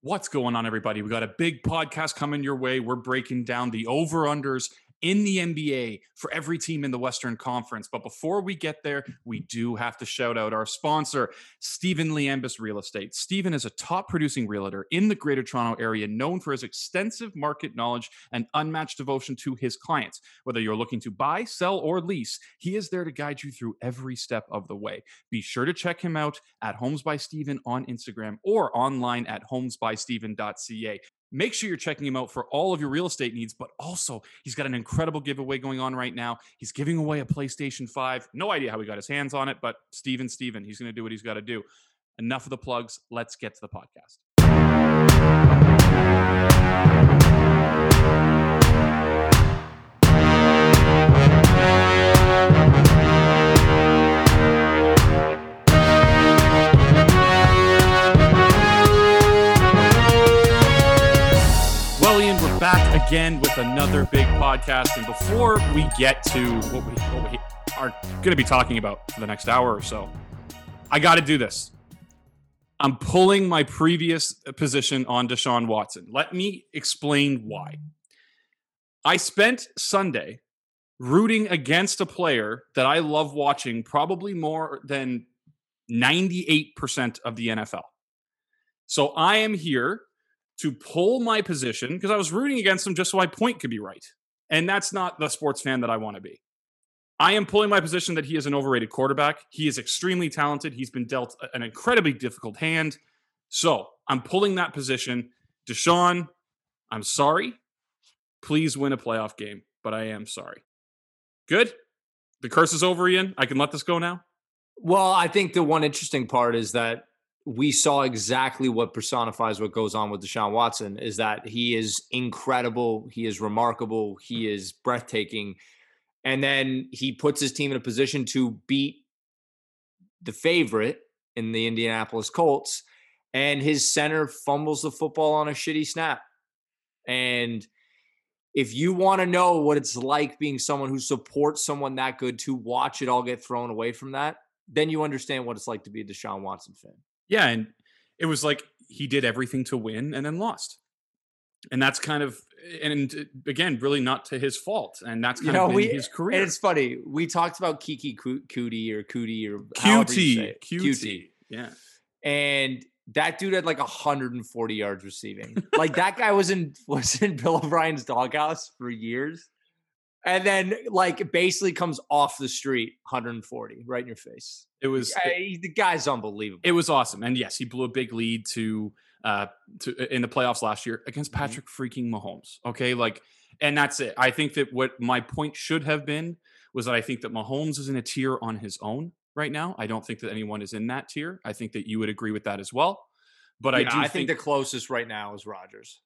What's going on, everybody? We got a big podcast coming your way. We're breaking down the over unders in the NBA for every team in the Western Conference. But before we get there, we do have to shout out our sponsor, Stephen Liambus Real Estate. Stephen is a top producing realtor in the Greater Toronto area, known for his extensive market knowledge and unmatched devotion to his clients. Whether you're looking to buy, sell, or lease, he is there to guide you through every step of the way. Be sure to check him out at Homes by Stephen on Instagram or online at homesbystephen.ca. Make sure you're checking him out for all of your real estate needs, but also he's got an incredible giveaway going on right now. He's giving away a PlayStation 5. No idea how he got his hands on it, but Steven, Steven, he's going to do what he's got to do. Enough of the plugs. Let's get to the podcast. Again with another big podcast. And before we get to what we, what we are going to be talking about for the next hour or so, I got to do this. I'm pulling my previous position on Deshaun Watson. Let me explain why. I spent Sunday rooting against a player that I love watching probably more than 98% of the NFL. So I am here to pull my position because I was rooting against him just so my point could be right. And that's not the sports fan that I want to be. I am pulling my position that he is an overrated quarterback. He is extremely talented. He's been dealt an incredibly difficult hand. So I'm pulling that position. Deshaun, I'm sorry. Please win a playoff game, but I am sorry. Good? The curse is over, Ian. I can let this go now. Well, I think the one interesting part is that we saw exactly what personifies what goes on with Deshaun Watson is that he is incredible, he is remarkable, he is breathtaking. And then he puts his team in a position to beat the favorite in the Indianapolis Colts, and his center fumbles the football on a shitty snap. And if you want to know what it's like being someone who supports someone that good to watch it all get thrown away from that, then you understand what it's like to be a Deshaun Watson fan. Yeah, and it was like he did everything to win and then lost. And that's kind of and uh, again, really not to his fault. And that's kind You know, of been we his career. and it's funny. We talked about Keke Coo- Cootie or Cootie or QT, however you say it. QT. Yeah. and that dude had like 140 yards receiving. Like that guy was in was in Bill O'Brien's doghouse for years, and then like basically comes off the street 140 right in your face. It was I- the guy's unbelievable. it was awesome. And yes, he blew a big lead to uh to in the playoffs last year against Mhm. Patrick freaking Mahomes. Okay, like and that's it. I think that what my point should have been was that I think that Mahomes is in a tier on his own right now. I don't think that anyone is in that tier. I think that you would agree with that as well. But I do I think, think the closest right now is Rodgers,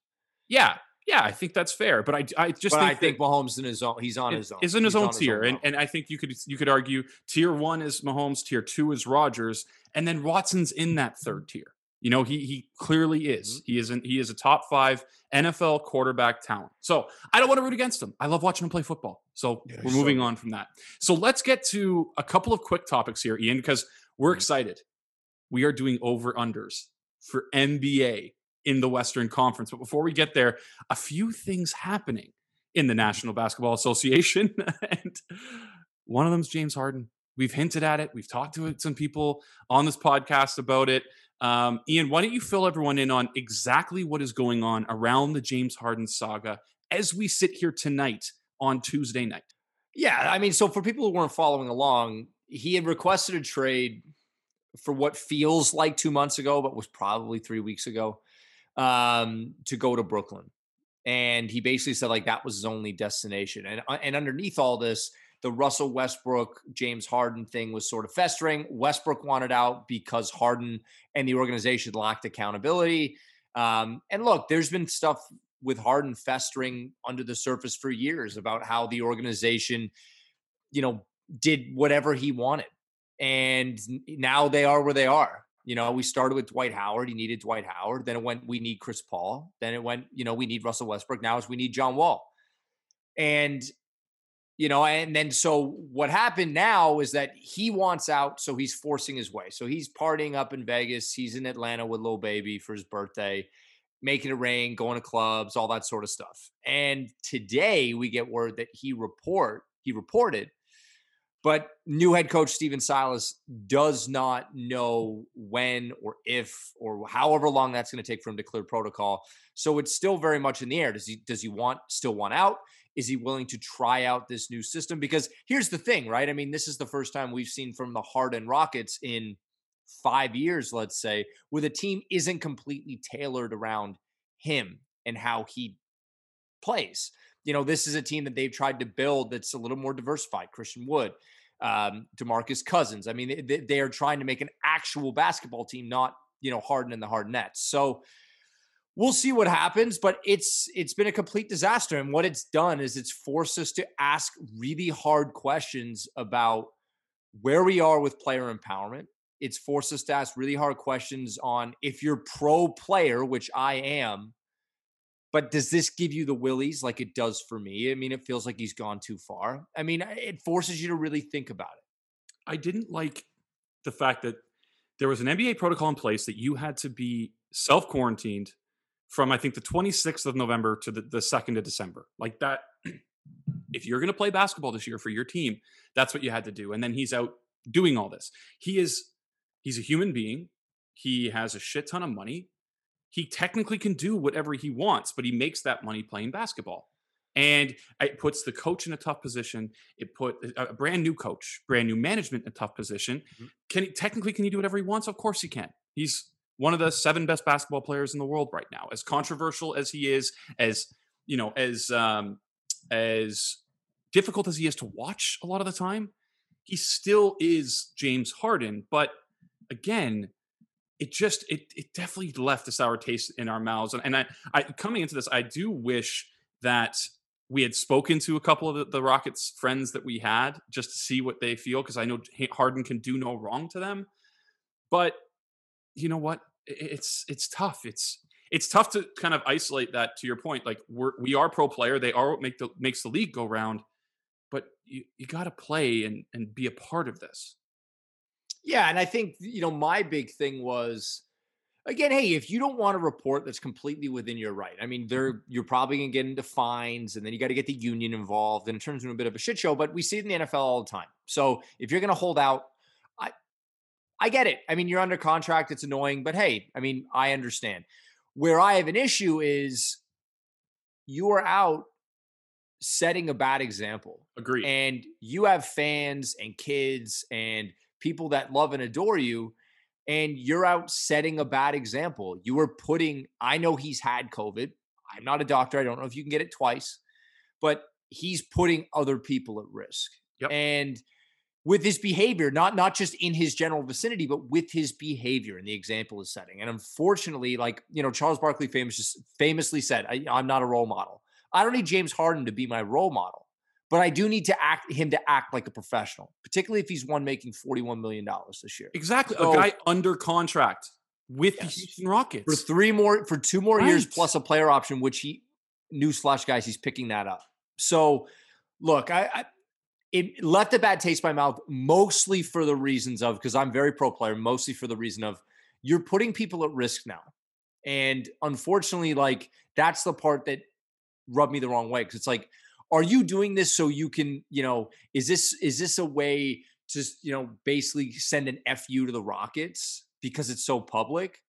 yeah, yeah, I think that's fair. But I I just think I think Mahomes in his own. He's on his own. is in his He's own tier, and level. and I think you could you could argue tier one is Mahomes, tier two is Rodgers, and then Watson's in that third tier. You know, he he clearly is. Mm-hmm. He isn't. He is a top five NFL quarterback talent. So I don't want to root against him. I love watching him play football. So Yeah, we're he's so moving on from that. So let's get to a couple of quick topics here, Ian, because Mm-hmm. we're excited. We are doing over unders for NBA in the Western Conference. But before we get there, a few things happening in the National Basketball Association. and one of them is James Harden. We've hinted at it. We've talked to some people on this podcast about it. Um, Ian, why don't you fill everyone in on exactly what is going on around the James Harden saga as we sit here tonight on Tuesday night? Yeah, I mean, so for people who weren't following along, he had requested a trade for what feels like two months ago, but was probably three weeks ago, um, to go to Brooklyn. And he basically said like that was his only destination. And uh, and underneath all this, the Russell Westbrook James Harden thing was sort of festering. Westbrook wanted out because Harden and the organization lacked accountability. Um, and look, there's been stuff with Harden festering under the surface for years about how the organization, you know, did whatever he wanted. And now they are where they are. You know, we started with Dwight Howard. He needed Dwight Howard. Then it went, we need Chris Paul. Then it went, you know, we need Russell Westbrook. Now is we need John Wall. And, you know, and then so what happened now is that he wants out. So he's forcing his way. So he's partying up in Vegas. He's in Atlanta with Lil Baby for his birthday. making it rain, going to clubs, all that sort of stuff. And today we get word that he report he reported, but new head coach Stephen Silas does not know when or if or however long that's going to take for him to clear protocol. So it's still very much in the air. Does he does he want still want out? Is he willing to try out this new system? Because here's the thing, right? I mean, this is the first time we've seen from the Harden Rockets in five years, let's say, where the team isn't completely tailored around him and how he plays. You know, this is a team that they've tried to build that's a little more diversified. Christian Wood, um, Demarcus Cousins. I mean, they, they, are trying to make an actual basketball team, not you know Harden in the hard nets. So we'll see what happens. But it's it's been a complete disaster, and what it's done is it's forced us to ask really hard questions about where we are with player empowerment, it's forced us to ask really hard questions on if you're pro player, which I am, but does this give you the willies like it does for me? I mean, it feels like he's gone too far. I mean, it forces you to really think about it. I didn't like the fact that there was an NBA protocol in place that you had to be self quarantined from, I think, the 26th of November to the, the 2nd of December. Like that, if you're going to play basketball this year for your team, that's what you had to do. And then he's out doing all this. He is He's a human being. He has a shit ton of money. He technically can do whatever he wants, but he makes that money playing basketball. And it puts the coach in a tough position. It put a brand new coach, brand new management in a tough position. Mm-hmm. Can he technically can he do whatever he wants? Of course he can. He's one of the seven best basketball players in the world right now. As controversial as he is, as you know, as um, as difficult as he is to watch a lot of the time, he still is James Harden. But again, it just it it definitely left a sour taste in our mouths. And, and I, I coming into this, I do wish that we had spoken to a couple of the, the Rockets friends that we had just to see what they feel because I know Harden can do no wrong to them. But you know what? It's it's tough. It's it's tough to kind of isolate that to your point. Like we're we are pro player. They are what make the makes the league go round. But you, you got to play and and be a part of this. Yeah, and I think you know my big thing was again, hey, if you don't want a report that's completely within your right, I mean, mm-hmm. there you're probably gonna get into fines, and then you got to get the union involved, and it turns into a bit of a shit show. But we see it in the NFL all the time. So if you're gonna hold out, I I get it. I mean, you're under contract; it's annoying, but hey, I mean, I understand. Where I have an issue is you are out setting a bad example. Agree. And you have fans and kids and people that love and adore you and you're out setting a bad example. You are putting, I know he's had COVID. I'm not a doctor. I don't know if you can get it twice, but he's putting other people at risk. Yep. And with his behavior, not not just in his general vicinity, but with his behavior and the example is setting. And unfortunately, like you know, Charles Barkley famous, famously said, I, "I'm not a role model. I don't need James Harden to be my role model but I do need to act him to act like a professional, particularly if he's one making $41 million this year. Exactly. So, a guy under contract with yes. the Houston Rockets. For three more, for two more right. years plus a player option, which he newsflash guys, he's picking that up. So look, I, I it left a bad taste in my mouth mostly for the reasons of because I'm very pro player, mostly for the reason of you're putting people at risk now. And unfortunately, like that's the part that rubbed me the wrong way. Cause it's like, are you doing this so you can you know is this is this a way to you know basically send an fu to the rockets because it's so public?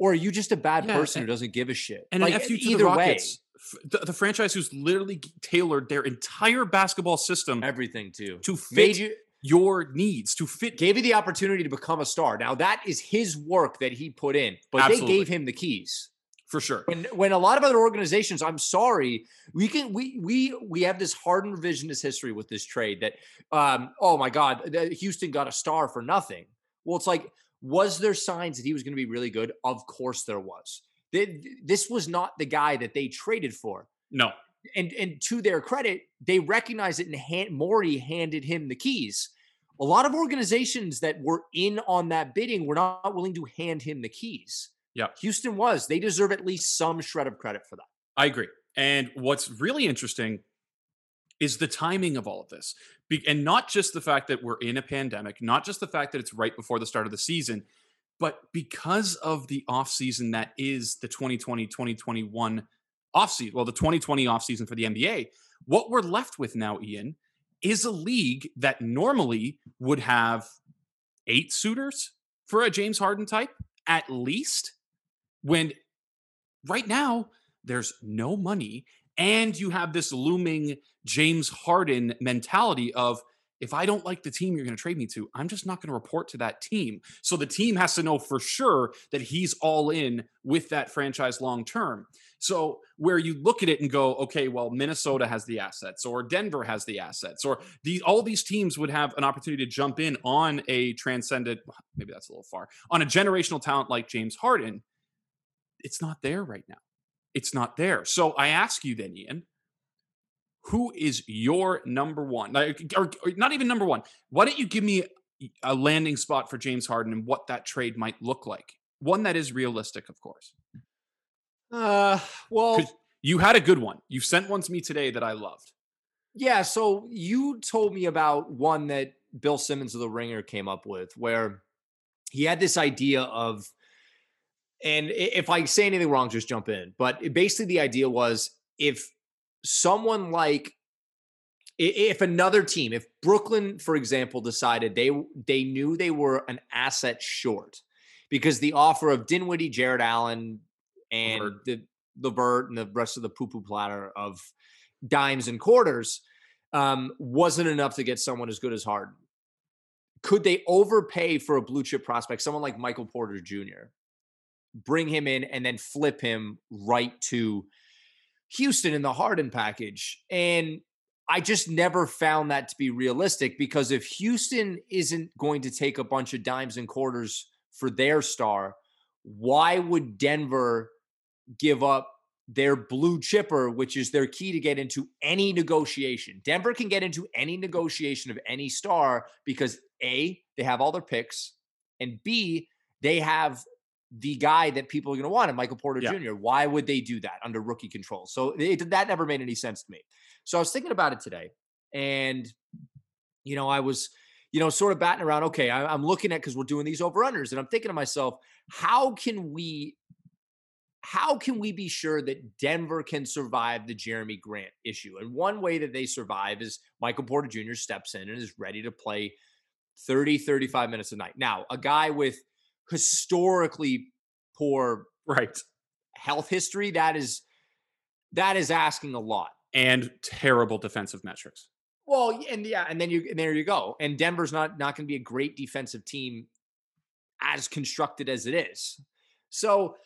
Or are you just a bad yeah, person and, who doesn't give a shit? and like, an fu to the rockets way, the, the, franchise who's literally tailored their entire basketball system everything to to fit you, your needs to fit gave you the opportunity to become a star. Now that is his work that he put in but Absolutely. they gave him the keys for sure. When when a lot of other organizations, I'm sorry, we can we we we have this hardened revisionist history with this trade that um oh my god, Houston got a star for nothing. Well, it's like was there signs that he was going to be really good? Of course there was. This was not the guy that they traded for. No. And and to their credit, they recognized it and hand, Morey handed him the keys. A lot of organizations that were in on that bidding were not willing to hand him the keys. Yeah. Houston was. They deserve at least some shred of credit for that. I agree. And what's really interesting is the timing of all of this. Be- and not just the fact that we're in a pandemic, not just the fact that it's right before the start of the season. But because of the offseason that is the 2020 2021 offseason, well, the 2020 offseason for the NBA, what we're left with now, Ian, is a league that normally would have eight suitors for a James Harden type at least. When right now there's no money and you have this looming James Harden mentality of if I don't like the team you're going to trade me to, I'm just not going to report to that team. So the team has to know for sure that he's all in with that franchise long term. So where you look at it and go, okay, well, Minnesota has the assets, or Denver has the assets, or the all these teams would have an opportunity to jump in on a transcendent, maybe that's a little far, on a generational talent like James Harden. It's not there right now. It's not there. So I ask you then, Ian, who is your number one? Like, or, or not even number one. Why don't you give me a landing spot for James Harden and what that trade might look like? One that is realistic, of course. Uh, well, you had a good one. You sent one to me today that I loved. Yeah. So you told me about one that Bill Simmons of the Ringer came up with, where he had this idea of, and if I say anything wrong, just jump in. But basically, the idea was if someone like if another team, if Brooklyn, for example, decided they they knew they were an asset short because the offer of Dinwiddie, Jarrett Allen, and Levert. the Levert and the rest of the poo poo platter of dimes and quarters um, wasn't enough to get someone as good as Harden. Could they overpay for a blue chip prospect, someone like Michael Porter Jr., bring him in and then flip him right to Houston in the Harden package. And I just never found that to be realistic because if Houston isn't going to take a bunch of dimes and quarters for their star, why would Denver give up their blue chipper, which is their key to get into any negotiation? Denver can get into any negotiation of any star because A, they have all their picks, and B, they have the guy that people are going to want, Michael Porter yeah. Jr. Why would they do that under rookie control? So it, that never made any sense to me. So I was thinking about it today, and you know, I was, you know, sort of batting around. Okay, I, I'm looking at because we're doing these over unders, and I'm thinking to myself, how can we, how can we be sure that Denver can survive the Jerami Grant issue? And one way that they survive is Michael Porter Jr. steps in and is ready to play 30, 35 minutes a night. Now, a guy with historically poor right. health history that is that is asking a lot. And terrible defensive metrics. Well and yeah and then you and there you go and denver's not not going to be a great defensive team as constructed as it is. So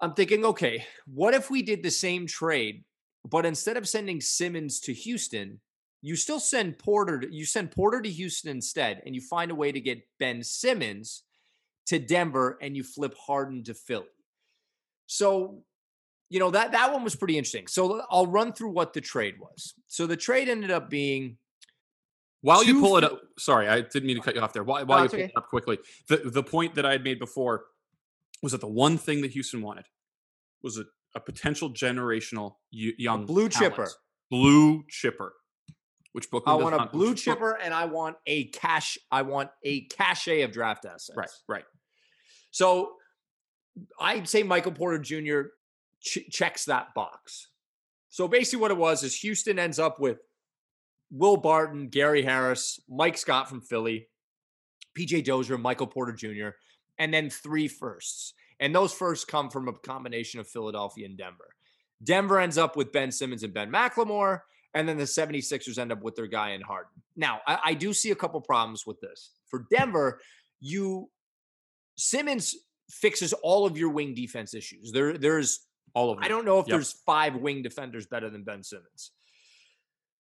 i'm thinking okay what if we did the same trade but instead of sending simmons to houston you still send porter to, you send porter to houston instead and you find a way to get ben simmons to Denver and you flip Harden to Philly. So, you know, that that one was pretty interesting. So I'll run through what the trade was. So the trade ended up being while you pull it up, sorry, I didn't mean to cut you off there. While, while you pull okay. it up quickly, the, the point that I had made before was that the one thing that Houston wanted was a, a potential generational young a blue talent. chipper. Blue chipper which book I want a blue chipper and I want a cash. I want a cachet of draft assets. Right, right. So I'd say Michael Porter Jr. Ch- checks that box. So basically, what it was is Houston ends up with Will Barton, Gary Harris, Mike Scott from Philly, PJ Dozier, Michael Porter Jr., and then three firsts. And those firsts come from a combination of Philadelphia and Denver. Denver ends up with Ben Simmons and Ben McLemore. And then the 76ers end up with their guy in Harden. Now, I, I do see a couple problems with this. For Denver, you Simmons fixes all of your wing defense issues. There, there's all of them. I don't know if yep. there's five wing defenders better than Ben Simmons.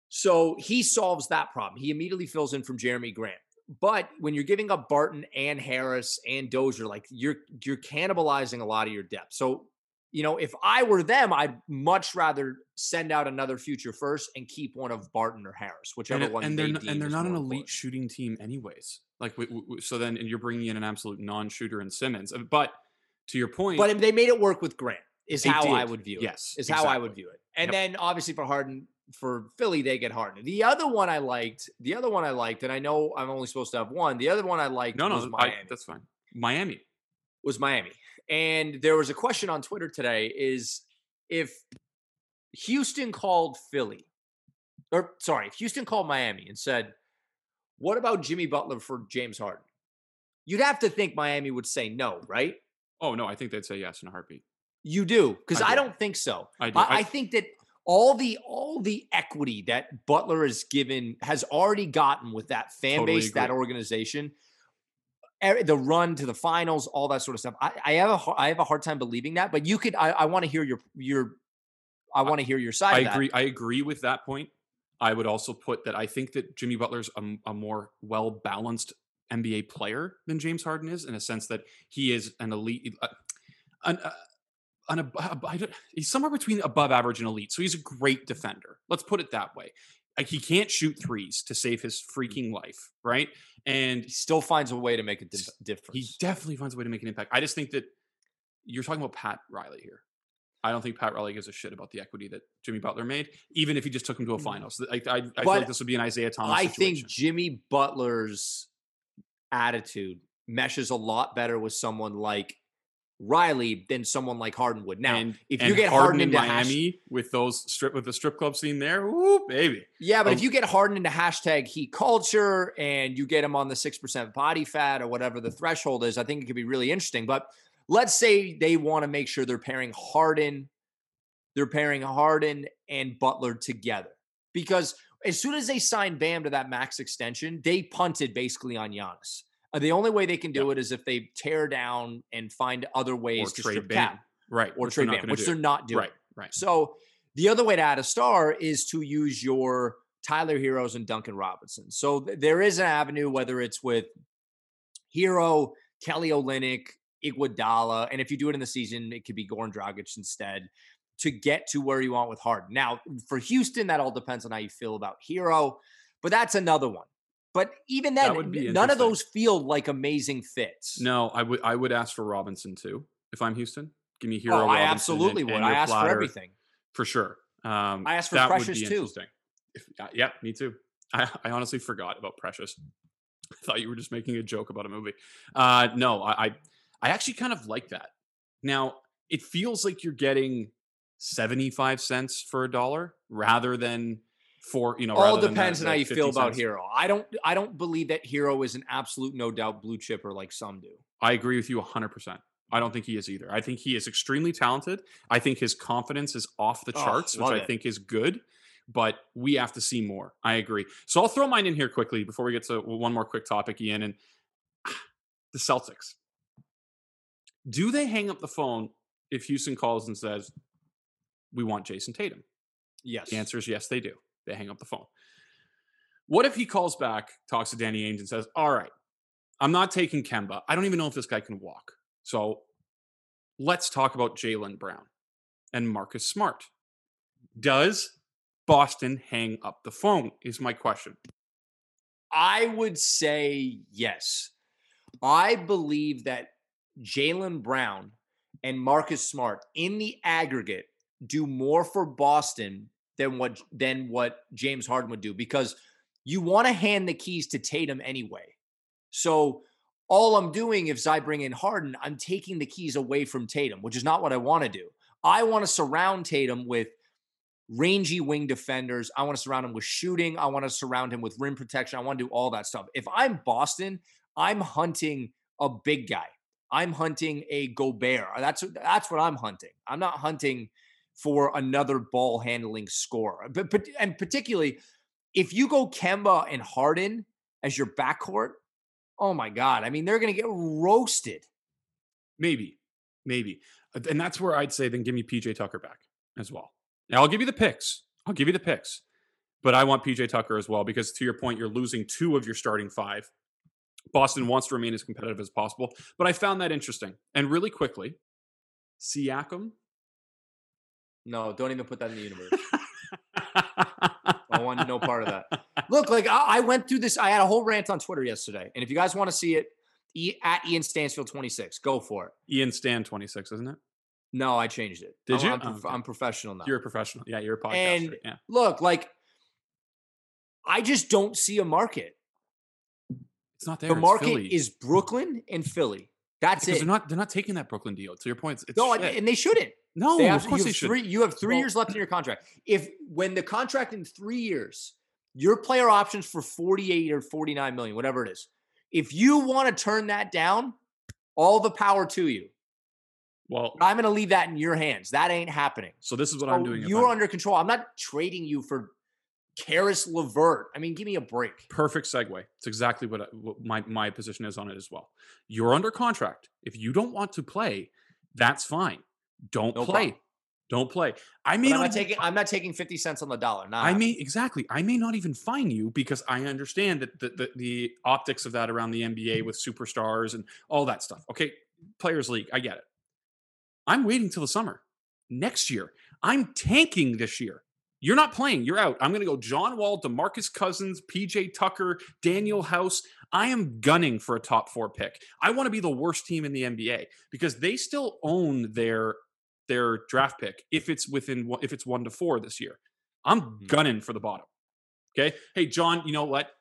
So he solves that problem. He immediately fills in from Jerami Grant. But when you're giving up Barton and Harris and Dozier, like you're you're cannibalizing a lot of your depth. So you know, if I were them, I'd much rather send out another future first and keep one of Barton or Harris, whichever and, one. And they're they and they're not an elite shooting team, anyways. Like, we, we, so then and you're bringing in an absolute non-shooter in Simmons. Uh, but to your point, but they made it work with Grant. Is how did. I would view it. Yes, is exactly. how I would view it. And yep. then obviously for Harden, for Philly, they get Harden. The other one I liked, the other one I liked, and I know I'm only supposed to have one. The other one I liked no, no, Miami. I, that's fine. Miami. was Miami. And there was a question on Twitter today is if Houston called Philly, or sorry, if Houston called Miami and said, What about Jimmy Butler for James Harden? You'd have to think Miami would say no, right? Oh no, I think they'd say yes in a heartbeat. You do, because I do. don't think so. I do. I, I- think that all the all the equity that Butler has given has already gotten with that fan Totally base, that organization, the run to the finals, all that sort of stuff. I, I have a I have a hard time believing that, but you could. I, I want to hear your your. I want to hear your side. I of that. agree. I agree with that point. I would also put that I think that Jimmy Butler's a, a more well balanced NBA player than James Harden is, in a sense that he is an elite, uh, an, uh, an ab- ab- he's somewhere between above average and elite. So he's a great defender. Let's put it that way. Like he can't shoot threes to save his freaking life, right? And He still finds a way to make a dif- difference. he definitely finds a way to make an impact. I just think that you're talking about Pat Riley here. I don't think Pat Riley gives a shit about the equity that Jimmy Butler made, even if he just took him to a Mm. finals. I, I, I feel like this would be an Isaiah Thomas. I think. Jimmy Butler's attitude meshes a lot better with someone like Riley than someone like Harden would. Now, and, if you get Harden, in into hash- Miami with those strip with the strip club scene there, whoo baby. yeah, but um, if you get Harden into hashtag heat culture and you get him on the six percent body fat or whatever the threshold is, I think it could be really interesting. But let's say they want to make sure they're pairing Harden, they're pairing Harden and Butler together because as soon as they signed Bam to that max extension, they punted basically on Giannis. Uh, the only way they can do it is if they tear down and find other ways Or to trade strip cap Right. or which trade not which do. they're not doing. Right. Right. So the other way to add a star is to use your Tyler Herros and Duncan Robinson. So th- there is an avenue, whether it's with Herro, Kelly Olynyk, Iguodala, and if you do it in the season, it could be Goran Dragic instead to get to where you want with Harden. Now, for Houston, that all depends on how you feel about Herro, but that's another one. But even That then, n- none of those feel like amazing fits. No, I would I would ask for Robinson too if I'm Houston. Give me Herro. oh, I absolutely and, would. and I ask for everything. for sure. Um, I asked for that Precious too. If, uh, yeah, me too. I, I honestly forgot about Precious. I thought you were just making a joke about a movie. Uh, no, I, I I actually kind of like that. Now it feels like you're getting seventy five cents for a dollar rather than for you know. all depends on how you feel 50 about cents. Herro. I don't I don't believe that Herro is an absolute no doubt blue chipper like some do. I agree with you 100%. I don't think he is either. I think he is extremely talented. I think his confidence is off the Oh, charts, which love I think is good, but we have to see more. I agree. So I'll throw mine in here quickly before we get to one more quick topic, Ian. And the Celtics. Do they hang up the phone if Houston calls and says, We want Jayson Tatum? Yes. The answer is yes, they do. They hang up the phone. What if he calls back, talks to Danny Ainge, and says, All right, I'm not taking Kemba. I don't even know if this guy can walk. So let's talk about Jaylen Brown and Marcus Smart. Does Boston hang up the phone? Is my question. I would say yes. I believe that Jaylen Brown and Marcus Smart in the aggregate do more for Boston than what than what James Harden would do because you want to hand the keys to Tatum anyway. So all I'm doing if I bring in Harden, I'm taking the keys away from Tatum, which is not what I want to do. I want to surround Tatum with rangy wing defenders. I want to surround him with shooting. I want to surround him with rim protection. I want to do all that stuff. If I'm Boston, I'm hunting a big guy. I'm hunting a Gobert. That's that's what I'm hunting. I'm not hunting for another ball handling scorer. But, but and particularly if you go Kemba and Harden as your backcourt, oh my god! I mean, they're going to get roasted. Maybe, maybe. Uh, And that's where I'd say then give me PJ Tucker back as well. Now I'll give you the picks. I'll give you the picks. But I want PJ Tucker as well because to your point, you're losing two of your starting five. Boston wants to remain as competitive as possible. But I found that interesting. And really quickly, Siakam. No, don't even put that in the universe. I want no part of that. Look, like I, I went through this. I had a whole rant on Twitter yesterday, and if you guys want to see it, e, at Ian Stansfield twenty six, go for it. Ian Stan 26, isn't it? No, I changed it. Did I'm, you? I'm, Oh, okay. I'm professional now. You're a professional. Yeah, you're a podcaster. And- yeah. Look, like I just don't see a market. It's not there. The market is Brooklyn and Philly. That's because it. they're not they're not taking that Brooklyn deal. To your point, it's, it's no, shit. and they shouldn't. No, They of course you they have should. three. You have three Well- years left in your contract. If when the contract in three years, your player options for forty-eight or forty-nine million, whatever it is. If you want to turn that down, all the power to you. Well, I'm going to leave that in your hands. That ain't happening. so this is what I'm doing. You're I'm- under control. I'm not trading you for Caris Levert. I mean, give me a break. perfect segue. It's exactly what, I, what my my position is on it as well. You're under contract. If you don't want to play, that's fine. Don't No play. problem. Don't play. I may But I'm not not taking. I'm not taking fifty cents on the dollar. Nah, I may exactly. I may not even fine you because I understand that the, the the optics of that around the NBA with superstars and all that stuff. Okay, players league. I get it. I'm waiting till the summer next year. I'm tanking this year. You're not playing. You're out. I'm going to go John Wall, DeMarcus Cousins, PJ Tucker, Danuel House. I am gunning for a top four pick. I want to be the worst team in the NBA because they still own their their draft pick if it's within one- if it's one to four this year. I'm Mhm. gunning for the bottom. Okay. Hey, John, you know what?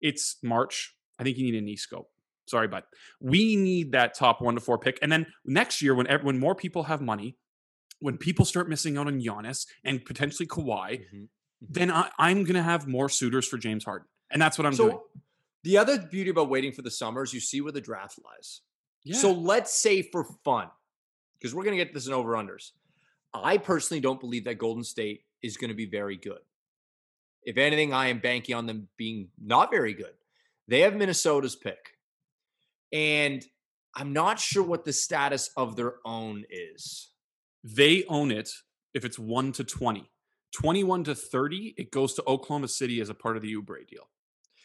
It's March. I think you need a knee scope. Sorry, but we need that top one to four pick. And then next year, when when more people have money, when people start missing out on Giannis and potentially Kawhi, Mhm. then I, I'm going to have more suitors for James Harden, and that's what I'm so doing. the other beauty about waiting for the summer is you see where the draft lies. Yeah. So let's say for fun, because we're going to get this in over unders. I personally don't believe that Golden State is going to be very good. If anything, I am banking on them being not very good. They have Minnesota's pick. And I'm not sure what the status of their own is. they own it if it's one to 20. 21 to 30, it goes to Oklahoma City as a part of the Oubre deal.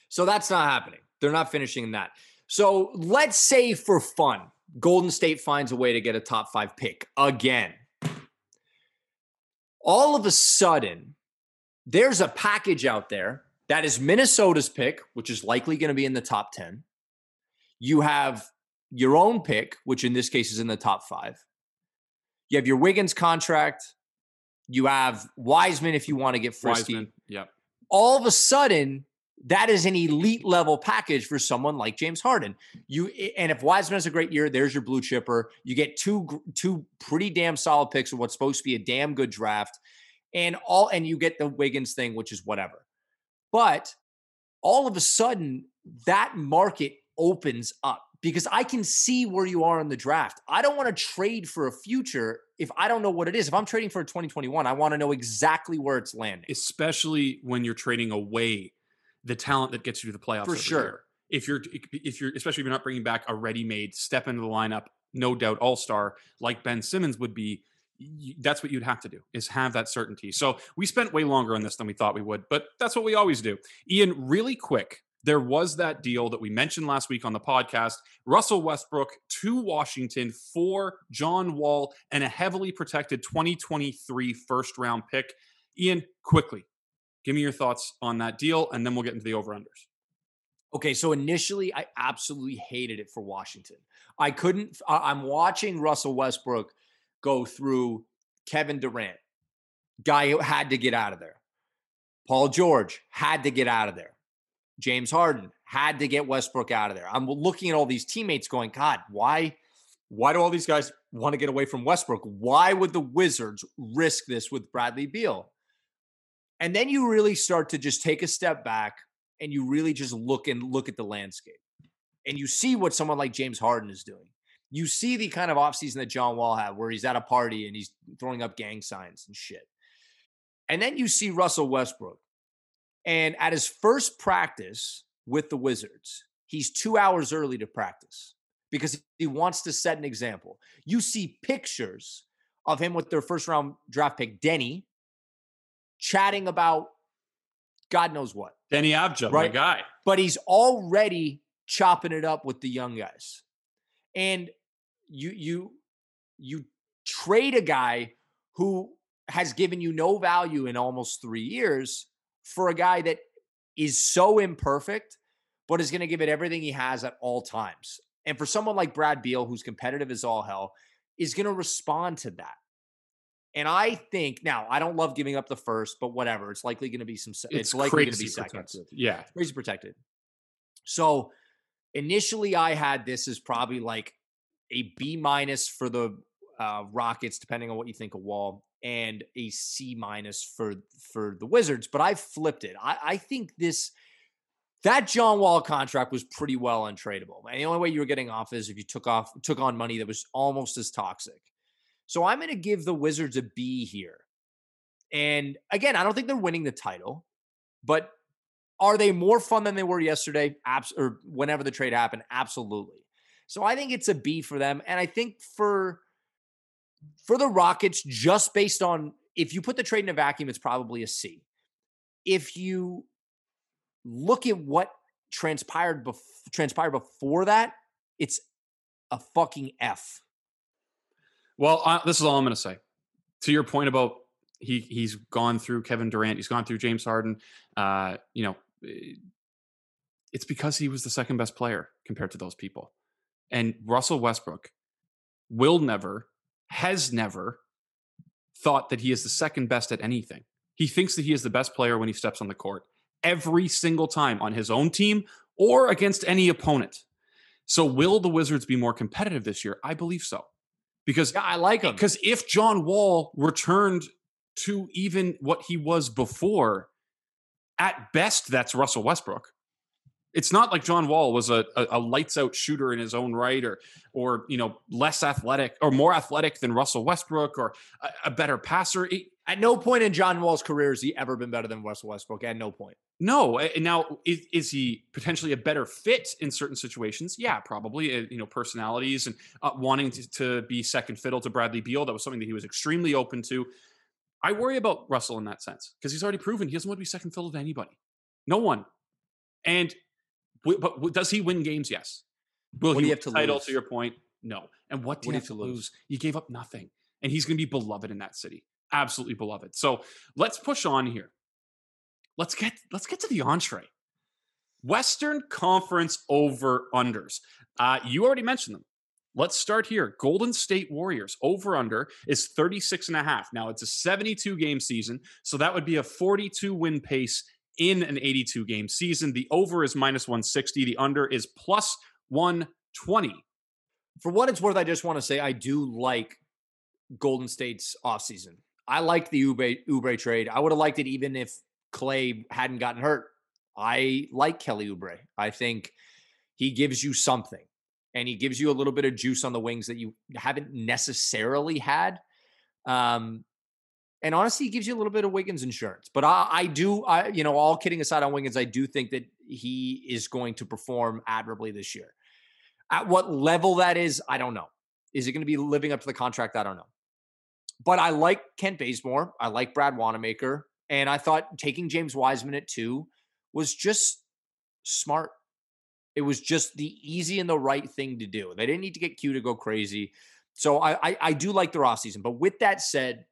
So that's not happening. They're not finishing in that. So let's say for fun, Golden State finds a way to get a top five pick again. All of a sudden, there's a package out there that is Minnesota's pick, which is likely going to be in the top 10. You have your own pick, which in this case is in the top five. You have your Wiggins contract. You have Wiseman if you want to get frisky Wiseman, yep. all of a sudden that is an elite level package for someone like James Harden. You and if Wiseman has a great year, there's your blue chipper. You get two two pretty damn solid picks of what's supposed to be a damn good draft, and all and you get the Wiggins thing, which is whatever. But all of a sudden, that market opens up because I can see where you are in the draft. I don't want to trade for a future if I don't know what it is. If I'm trading for a 2021, I want to know exactly where it's landing. Especially when you're trading away the talent that gets you to the playoffs For sure. year. If you're if you're especially if you're not bringing back a ready-made step into the lineup, no doubt all-star like Ben Simmons would be that's what you'd have to do is have that certainty. So we spent way longer on this than we thought we would, but that's what we always do. Ian, really quick, there was that deal that we mentioned last week on the podcast. Russell Westbrook to Washington for John Wall and a heavily protected 2023 first round pick. Ian, quickly, give me your thoughts on that deal, and then we'll get into the over-unders. Okay, so initially I absolutely hated it for Washington. I couldn't I'm watching Russell Westbrook go through Kevin Durant. Guy who had to get out of there. Paul George had to get out of there. James Harden had to get Westbrook out of there. I'm looking at all these teammates going, "God, why why do all these guys want to get away from Westbrook? Why would the Wizards risk this with Bradley Beal?" And then you really start to just take a step back and you really just look and look at the landscape and you see what someone like James Harden is doing. You see the kind of offseason that John Wall had where he's at a party and he's throwing up gang signs and shit. And then you see Russell Westbrook. And at his first practice with the Wizards, he's two hours early to practice because he wants to set an example. You see pictures of him with their first round draft pick, Deni, chatting about God knows what Deni Avdija, my Right. guy. but he's already chopping it up with the young guys. And you you you trade a guy who has given you no value in almost 3 years for a guy that is so imperfect but is going to give it everything he has at all times. And for someone like Brad Beal who's competitive as all hell is going to respond to that. And I think now I don't love giving up the first, but whatever. It's likely going to be some. se- It's, likely going to be protected. Yeah. crazy protected. So initially I had this as probably like a B minus for the uh, Rockets, depending on what you think of Wall, and a C minus for for the Wizards. But I flipped it. I, I think this that John Wall contract was pretty well untradeable. And the only way you were getting off is if you took off took on money that was almost as toxic. So I'm going to give the Wizards a B here. And again, I don't think they're winning the title, but are they more fun than they were yesterday? Abs- or whenever the trade happened? Absolutely. So I think it's a B for them. And I think for for the Rockets, just based on if you put the trade in a vacuum, it's probably a C. If you look at what transpired bef- transpired before that, it's a fucking F. Well, uh, this is all I'm going to say. To your point about he he's gone through Kevin Durant, he's gone through James Harden. Uh, you know, eh, it's because he was the second best player compared to those people. And Russell Westbrook will never, has never thought that he is the second best at anything. He thinks that he is the best player when he steps on the court every single time on his own team or against any opponent. So, will the Wizards be more competitive this year? I believe so. Because yeah, I like him. Because if John Wall returned to even what he was before, at best, that's Russell Westbrook. It's not like John Wall was a, a, a, lights out shooter in his own right, or or you know less athletic or more athletic than Russell Westbrook, or a, a better passer. It, at no point in John Wall's career has he ever been better than Russell Westbrook. At no point. No. And now, is, is he potentially a better fit in certain situations? Yeah, probably. Uh, you know, personalities and uh, wanting to, to be second fiddle to Bradley Beal. That was something that he was extremely open to. I worry about Russell in that sense because he's already proven he doesn't want to be second fiddle to anybody. No one. And but does he win games? Yes. Will what he have to title? Lose? To your point, no. And what do what you have to lose? lose? You gave up nothing, and he's going to be beloved in that city absolutely beloved. So let's push on here. Let's get let's get to the entree. Western Conference over unders. Uh, you already mentioned them. Let's start here. Golden State Warriors over under is 36 and a half. Now it's a 72 game season, so that would be a 42 win pace in an 82 game season. The over is minus 160, the under is plus 120. For what it's worth, I just want to say I do like Golden State's offseason. I like the Oubre trade. I would have liked it even if Clay hadn't gotten hurt. I like Kelly Oubre. I think he gives you something and he gives you a little bit of juice on the wings that you haven't necessarily had. Um, and honestly, he gives you a little bit of Wiggins insurance. But I, I do, I you know, all kidding aside on Wiggins, I do think that he is going to perform admirably this year. At what level that is, I don't know. Is it going to be living up to the contract? I don't know. But I like Kent Bazemore. I like Brad Wanamaker. And I thought taking James Wiseman at two was just smart. It was just the easy and the right thing to do. They didn't need to get Q to go crazy. So I, I, I do like the off season. But with that said,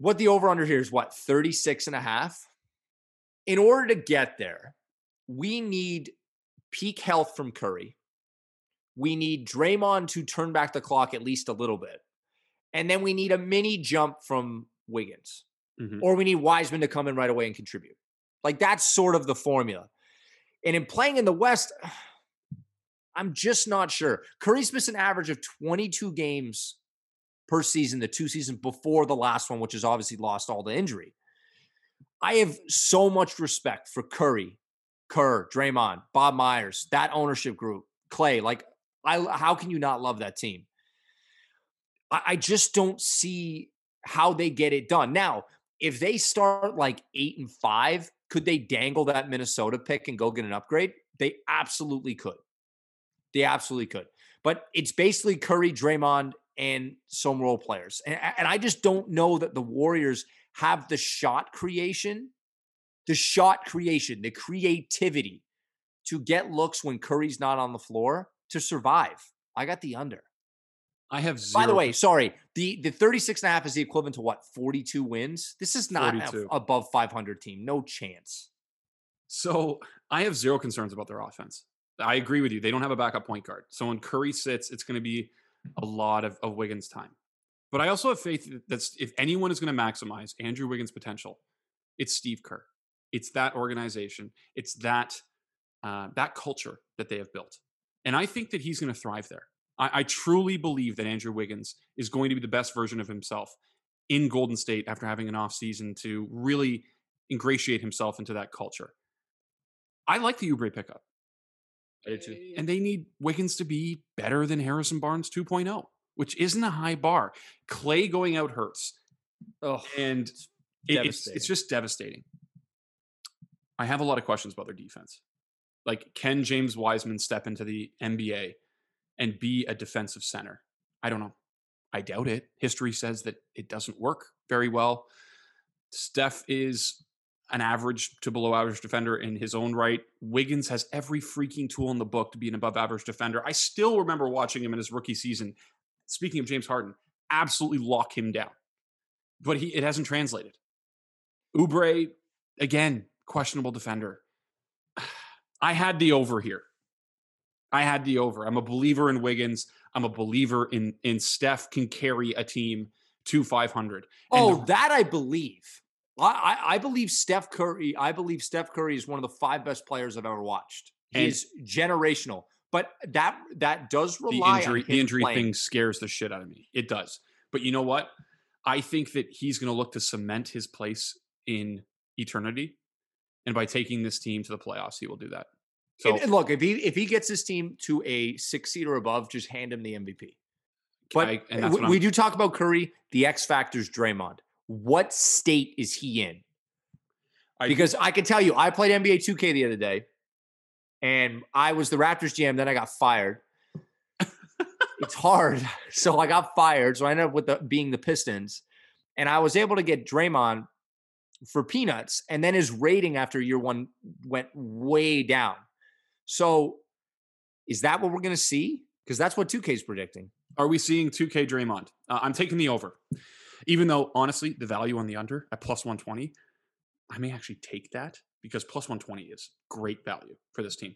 what the over under here is what, 36 and a half? In order to get there, we need peak health from Curry. We need Draymond to turn back the clock at least a little bit. And then we need a mini jump from Wiggins, mm-hmm. or we need Wiseman to come in right away and contribute. Like that's sort of the formula. And in playing in the West, I'm just not sure. Curry's missed an average of 22 games per season, the two seasons before the last one, which is obviously lost all the injury. I have so much respect for Curry, Kerr, Draymond, Bob Myers, that ownership group, Clay. Like, I how can you not love that team? I, I just don't see how they get it done. Now, if they start like eight and five, could they dangle that Minnesota pick and go get an upgrade? They absolutely could. They absolutely could. But it's basically Curry, Draymond, and some role players. And, and I just don't know that the Warriors have the shot creation, the shot creation, the creativity to get looks when Curry's not on the floor to survive. I got the under. I have zero. By the way, sorry. The the 36 and a half is the equivalent to what? 42 wins? This is not a, above 500 team. No chance. So, I have zero concerns about their offense. I agree with you. They don't have a backup point guard. So when Curry sits, it's going to be a lot of, of Wiggins time. But I also have faith that if anyone is going to maximize Andrew Wiggins' potential, it's Steve Kerr. It's that organization. It's that uh, that culture that they have built. And I think that he's going to thrive there. I, I truly believe that Andrew Wiggins is going to be the best version of himself in Golden State after having an off season to really ingratiate himself into that culture. I like the Oubre pickup. And they need Wiggins to be better than Harrison Barnes 2.0, which isn't a high bar. Clay going out hurts. Oh, and it, it's it's just devastating. I have a lot of questions about their defense. Like, can James Wiseman step into the NBA and be a defensive center? I don't know. I doubt it. History says that it doesn't work very well. Steph is an average to below average defender in his own right. Wiggins has every freaking tool in the book to be an above average defender. I still remember watching him in his rookie season. Speaking of James Harden, absolutely lock him down. But he it hasn't translated. Oubre, again, questionable defender. I had the over here. I had the over. I'm a believer in Wiggins. I'm a believer in in Steph can carry a team to 500. And oh, the, that I believe. I, I believe Steph Curry. I believe Steph Curry is one of the five best players I've ever watched. He's generational, but that that does rely the injury. the injury playing. thing scares the shit out of me. It does. But you know what? I think that he's going to look to cement his place in eternity, and by taking this team to the playoffs, he will do that. So and, and look, if he if he gets his team to a six seed or above, just hand him the MVP. But I, uh, we, we do talk about Curry. The X factor is Draymond what state is he in? I, because I can tell you, I played NBA 2K the other day, and I was the Raptors GM. Then I got fired. it's hard, so I got fired. So I ended up with the, being the Pistons, and I was able to get Draymond for peanuts, and then his rating after year one went way down. So, is that what we're going to see? Because that's what 2K is predicting. Are we seeing 2K Draymond? Uh, I'm taking the over. Even though, honestly, the value on the under at plus 120, I may actually take that because plus 120 is great value for this team.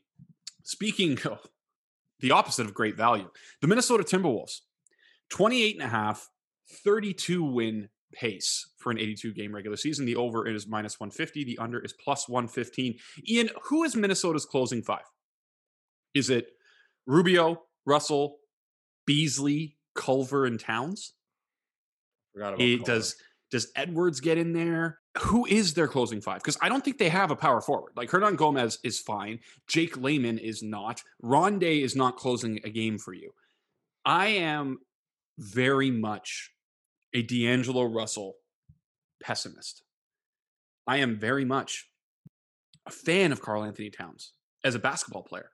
Speaking of the opposite of great value, the Minnesota Timberwolves, 28 and a half, 32 win pace for an 82 game regular season. The over is minus 150, the under is plus 115. Ian, who is Minnesota's closing five? Is it Rubio, Russell, Beasley, Culver, and Towns? Forgot about it, does does Edwards get in there? Who is their closing five? Because I don't think they have a power forward. Like Hernangomez is fine. Jake Layman is not. Rondé is not closing a game for you. I am very much a D'Angelo Russell pessimist. I am very much a fan of Karl-Anthony Towns as a basketball player,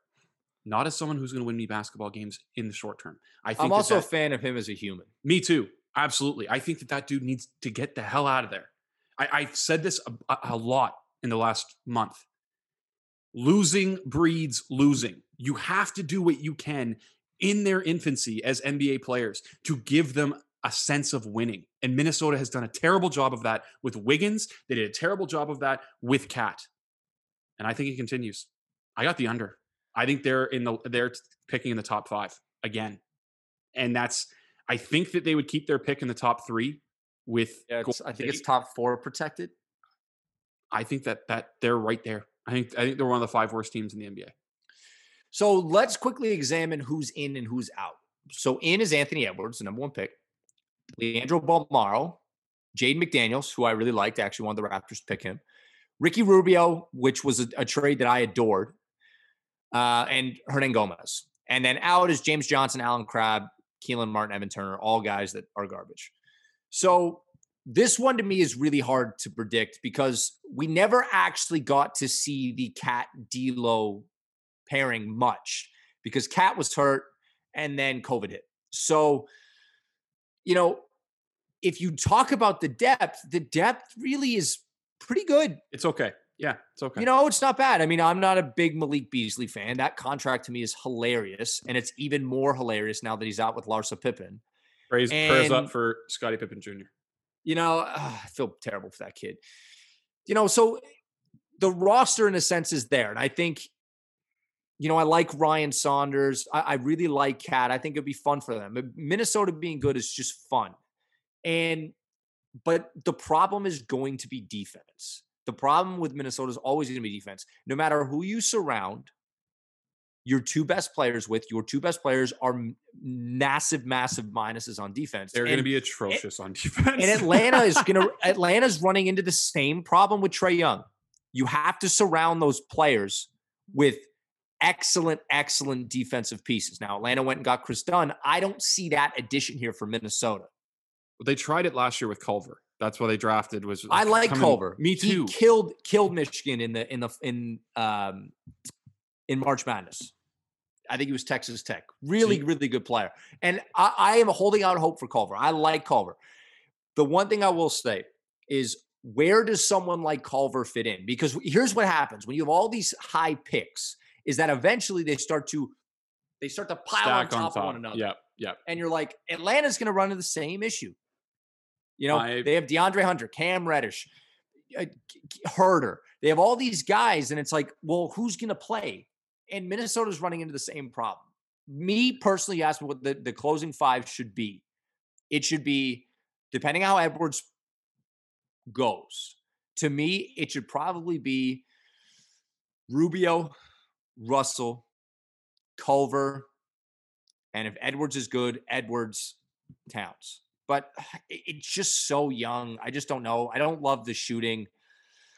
not as someone who's going to win me basketball games in the short term. I think I'm also that that, a fan of him as a human. Me too. Absolutely. I think that that dude needs to get the hell out of there. I, I've said this a, a lot in the last month. Losing breeds losing. You have to do what you can in their infancy as NBA players to give them a sense of winning. And Minnesota has done a terrible job of that with Wiggins. They did a terrible job of that with KAT. And I think it continues. I got the under. I think they're in the they're picking in the top 5 again. And that's I think that they would keep their pick in the top three with. Yeah, I think it's top four protected. I think that that they're right there. I think I think they're one of the five worst teams in the NBA. So let's quickly examine who's in and who's out. So in is Anthony Edwards, the number one pick. Leandro Bolmaro, Jaden McDaniels, who I really liked, actually wanted the Raptors to pick him. Ricky Rubio, which was a, a trade that I adored, uh, and Hernangomez. And then out is James Johnson, Allen Crabbe, Kelan Martin, Evan Turner, all guys that are garbage. So this one to me is really hard to predict because we never actually got to see the KAT D'Lo pairing much because KAT was hurt and then COVID hit. So, you know, if you talk about the depth, the depth really is pretty good. It's okay. Yeah, it's okay. You know, it's not bad. I mean, I'm not a big Malik Beasley fan. That contract to me is hilarious, and it's even more hilarious now that he's out with Larsa Pippen. Praise, and, prayers up for Scottie Pippen Jr. You know, I feel terrible for that kid. You know, so the roster in a sense is there, and I think, you know, I like Ryan Saunders. I, I really like KAT. I think it'd be fun for them. Minnesota being good is just fun, and but the problem is going to be defense the problem with Minnesota is always going to be defense. No matter who you surround, your two best players with. Your two best players are massive, massive minuses on defense. They're going to be atrocious on defense. and Atlanta is going to Atlanta's running into the same problem with Trae Young. You have to surround those players with excellent, excellent defensive pieces. Now Atlanta went and got Kris Dunn. I don't see that addition here for Minnesota. They tried it last year with Culver. That's why they drafted was. I like coming, Culver. Me too. He killed killed Michigan in the in the in um in March Madness. I think he was Texas Tech. Really, really good player. And I, I am holding out hope for Culver. I like Culver. The one thing I will say is where does someone like Culver fit in? Because here's what happens when you have all these high picks, is that eventually they start to they start to pile Stack on top, on top of one another. Yep. Yep. And you're like, Atlanta's gonna run into the same issue. You know, I, they have DeAndre Hunter, Cam Reddish, uh, Huerter. They have all these guys, and it's like, well, who's going to play? And Minnesota's running into the same problem. Me personally, asked me what the, the closing five should be. It should be, depending on how Edwards goes, to me, it should probably be Rubio, Russell, Culver, and if Edwards is good, Edwards, Towns but it's just so young. I just don't know. I don't love the shooting.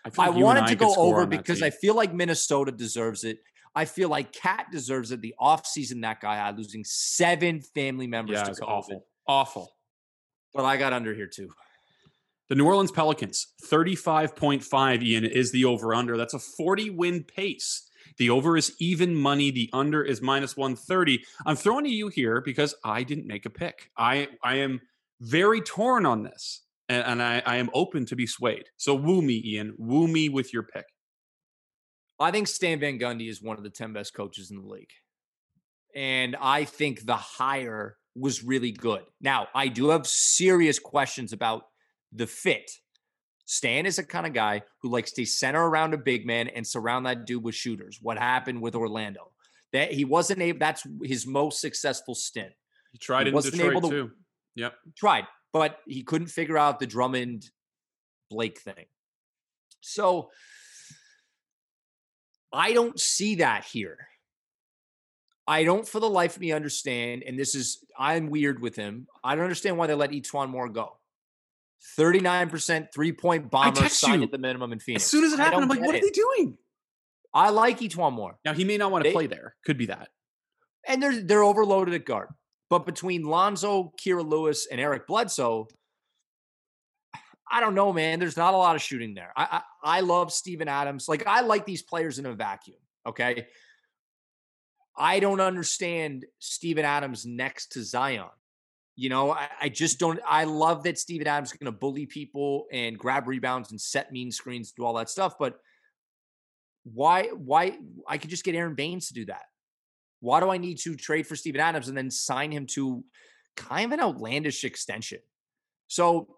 I, I wanted to go over because I feel like Minnesota deserves it. I feel like KAT deserves it. The offseason that guy had losing seven family members yeah, to COVID. Awful. Awful. But I got under here too. The New Orleans Pelicans, 35.5, Ian, is the over under. That's a 40 win pace. The over is even money. The under is minus 130. I'm throwing to you here because I didn't make a pick. I I am very torn on this, and, and I, I am open to be swayed. So woo me, Ian. Woo me with your pick. I think Stan Van Gundy is one of the 10 best coaches in the league. And I think the hire was really good. Now, I do have serious questions about the fit. Stan is a kind of guy who likes to center around a big man and surround that dude with shooters. What happened with Orlando? That he wasn't able, that's his most successful stint. He tried he in Detroit to, too. Yep. Tried, but he couldn't figure out the Drummond Blake thing. So I don't see that here. I don't for the life of me understand, and this is I'm weird with him. I don't understand why they let E'Twaun Moore go. 39% three point bomber signed you. at the minimum in Phoenix. As soon as it happened, I'm like, what it. are they doing? I like E'Twaun Moore. Now he may not want to they, play there. Could be that. And they're they're overloaded at guard. But between Lonzo, Kira Lewis, and Eric Bledsoe, I don't know, man. There's not a lot of shooting there. I, I, I love Steven Adams. Like I like these players in a vacuum. Okay. I don't understand Steven Adams next to Zion. You know, I, I just don't. I love that Steven Adams is going to bully people and grab rebounds and set mean screens, do all that stuff. But why? Why? I could just get Aron Baynes to do that. Why do I need to trade for Steven Adams and then sign him to kind of an outlandish extension? So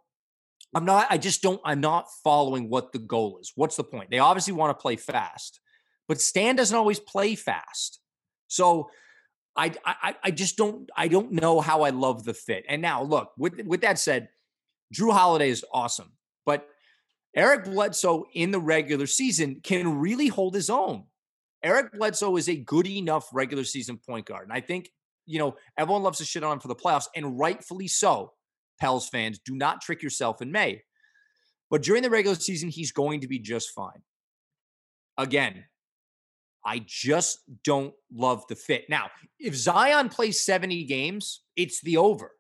I'm not, I just don't, I'm not following what the goal is. What's the point? They obviously want to play fast, but Stan doesn't always play fast. So I, I, I just don't, I don't know how I love the fit. And now look, with, with that said, Jrue Holiday is awesome, but Eric Bledsoe in the regular season can really hold his own. Eric Bledsoe is a good enough regular season point guard. And I think, you know, everyone loves to shit on him for the playoffs, and rightfully so. Pels fans, do not trick yourself in May. But during the regular season, he's going to be just fine. Again, I just don't love the fit. Now, if Zion plays 70 games, it's the over.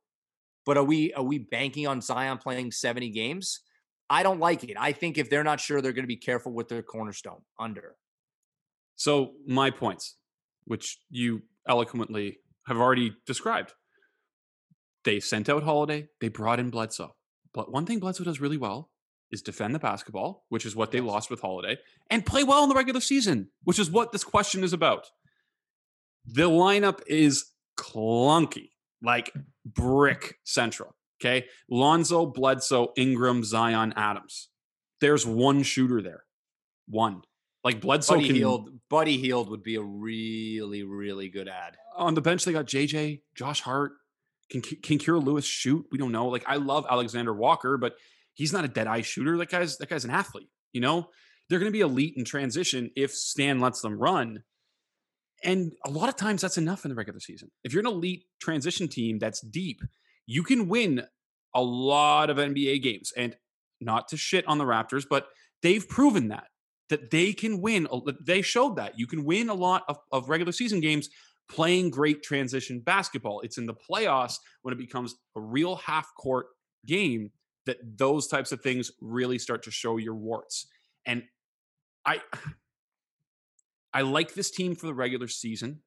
But are we are we banking on Zion playing 70 games? I don't like it. I think if they're not sure, they're going to be careful with their cornerstone under. So, my points, which you eloquently have already described. They sent out Holiday, they brought in Bledsoe. But one thing Bledsoe does really well is defend the basketball, which is what they yes. lost with Holiday, and play well in the regular season, which is what this question is about. The lineup is clunky, like brick central. Okay. Lonzo, Bledsoe, Ingram, Zion, Adams. There's one shooter there. One. Like Bledsoe Buddy can, Hield, Buddy Hield would be a really, really good ad. On the bench, they got JJ, Josh Hart. Can can Kira Lewis shoot? We don't know. Like I love Alexander Walker, but he's not a dead eye shooter. That guy's that guy's an athlete. You know, they're going to be elite in transition if Stan lets them run. And a lot of times that's enough in the regular season. If you're an elite transition team that's deep, you can win a lot of NBA games. And not to shit on the Raptors, but they've proven that that they can win. They showed that you can win a lot of, of regular season games playing great transition basketball. It's in the playoffs when it becomes a real half court game that those types of things really start to show your warts. And I I like this team for the regular season.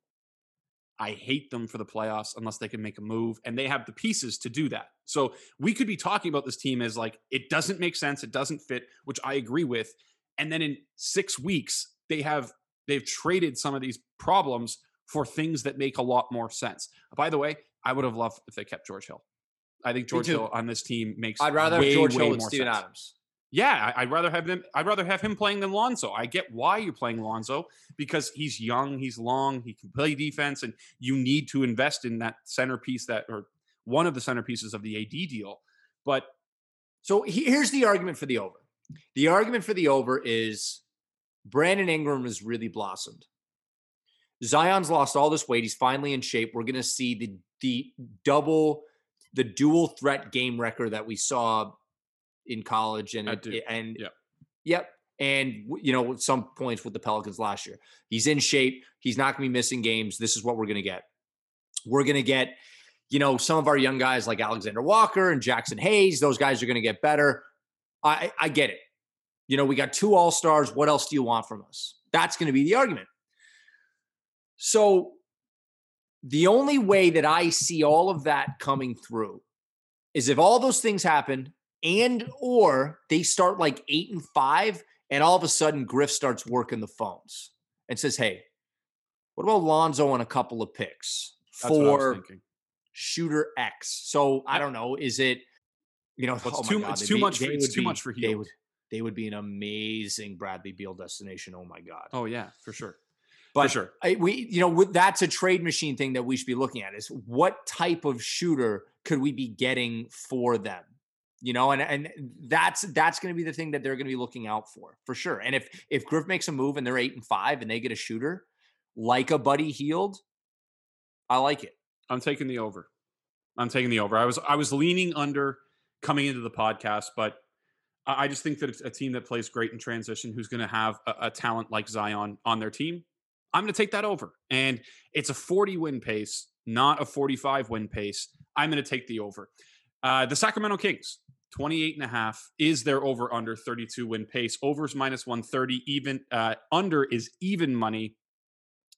I hate them for the playoffs unless they can make a move and they have the pieces to do that. So we could be talking about this team as like it doesn't make sense, it doesn't fit, which I agree with. And then in 6 weeks they have they've traded some of these problems for things that make a lot more sense. By the way, I would have loved if they kept George Hill. I think George Hill on this team makes. I'd rather way, have George Hill than Steven sense. Adams. Yeah, I'd rather have him. I'd rather have him playing than Lonzo. I get why you're playing Lonzo because he's young, he's long, he can play defense, and you need to invest in that centerpiece that or one of the centerpieces of the AD deal. But so here's the argument for the over. The argument for the over is Brandon Ingram has really blossomed. Zion's lost all this weight. He's finally in shape. We're going to see the the double, the dual threat game record that we saw in college and and yep. yep. And you know, some points with the Pelicans last year, he's in shape. He's not going to be missing games. This is what we're going to get. We're going to get, you know, some of our young guys like Alexander Walker and Jaxson Hayes. Those guys are going to get better. I, I get it. You know, we got two All Stars. What else do you want from us? That's going to be the argument. So the only way that I see all of that coming through is if all those things happen and or they start like 8 and 5 and all of a sudden Griff starts working the phones and says, "Hey, what about Lonzo and a couple of picks for shooter X?" So, I don't know, is it you know, well, it's, oh too, it's too be, much for it's too be, much for They would, they would be an amazing Bradley Beal destination. Oh my God. Oh yeah, for sure. But For sure. I, we, you know, that's a trade machine thing that we should be looking at is what type of shooter could we be getting for them? You know, and and that's that's going to be the thing that they're going to be looking out for for sure. And if if Griff makes a move and they're eight and five and they get a shooter like a Buddy Hield, I like it. I'm taking the over. I'm taking the over. I was I was leaning under coming into the podcast, but I just think that it's a team that plays great in transition, who's going to have a, a, talent like Zion on their team, I'm going to take that over. And it's a 40 win pace, not a 45 win pace. I'm going to take the over. Uh, the Sacramento Kings, 28 and a half is their over under 32 win pace. Overs minus 130, even uh, under is even money.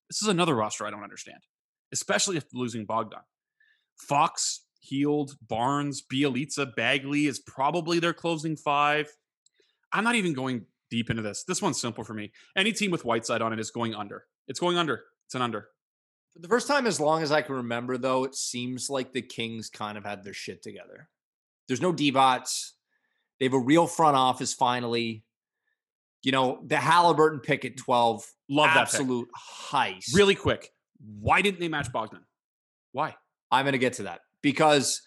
This is another roster I don't understand, especially if losing Bogdan. Fox, Hield, Barnes, Bjelica, Bagley is probably their closing five. I'm not even going deep into this. This one's simple for me. Any team with Whiteside on it is going under. It's going under. It's an under. For the first time as long as I can remember, though, it seems like the Kings kind of had their shit together. There's no Divacs. They have a real front office finally. You know, the Halliburton pick at 12. Love that absolute heist. Really quick. Why didn't they match Bogdan? Why? I'm going to get to that because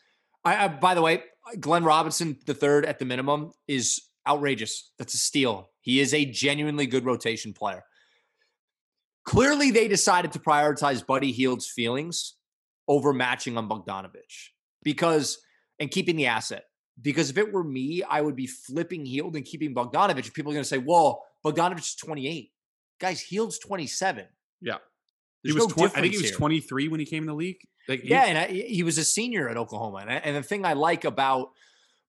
I, I, by the way, Glenn Robinson the third at the minimum is outrageous. That's a steal. He is a genuinely good rotation player. Clearly, they decided to prioritize Buddy Hield's feelings over matching on Bogdanovich because and keeping the asset. Because if it were me, I would be flipping Hield and keeping Bogdanovich. People are going to say, "Well, Bogdanovich is 28." Guys, Hield's 27. Yeah, There's he was. No 20, I think he was 23 when he came in the league. Like, yeah, and I, he was a senior at Oklahoma. And, and the thing I like about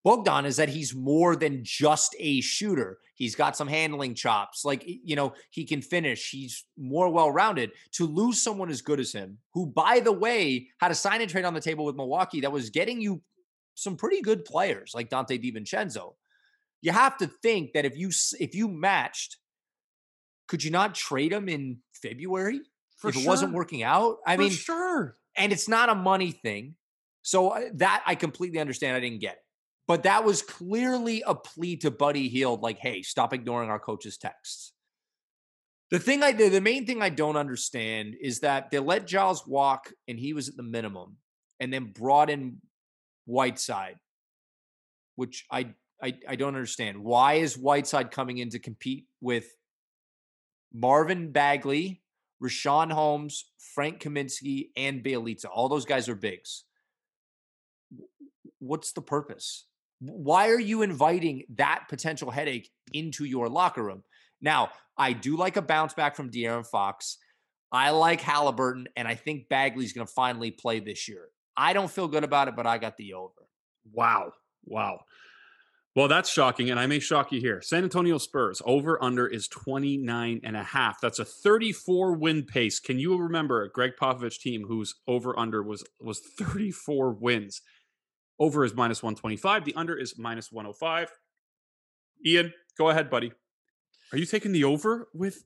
Bogdan is that he's more than just a shooter. He's got some handling chops. Like, you know, he can finish. He's more well rounded. To lose someone as good as him, who, by the way, had a sign and trade on the table with Milwaukee that was getting you some pretty good players like Donte DiVincenzo, you have to think that if you if you matched, could you not trade him in February For if sure. it wasn't working out? I For mean, sure. And it's not a money thing. So uh, that I completely understand. I didn't get it. But that was clearly a plea to Buddy Hield, like, hey, stop ignoring our coach's texts. The thing I the main thing I don't understand is that they let Giles walk and he was at the minimum, and then brought in Whiteside, which I I, I don't understand. Why is Whiteside coming in to compete with Marvin Bagley, Richaun Holmes, Frank Kaminsky, and Bjelica. All those guys are bigs. What's the purpose? Why are you inviting that potential headache into your locker room? Now, I do like a bounce back from De'Aaron Fox. I like Halliburton, and I think Bagley's going to finally play this year. I don't feel good about it, but I got the over. Wow. Wow. Well, that's shocking, and I may shock you here. San Antonio Spurs over under is 29 and a half. That's a 34 win pace. Can you remember a Gregg Popovich team whose over under was was 34 wins? Over is minus 125. The under is minus 105. Ian, go ahead, buddy. Are you taking the over with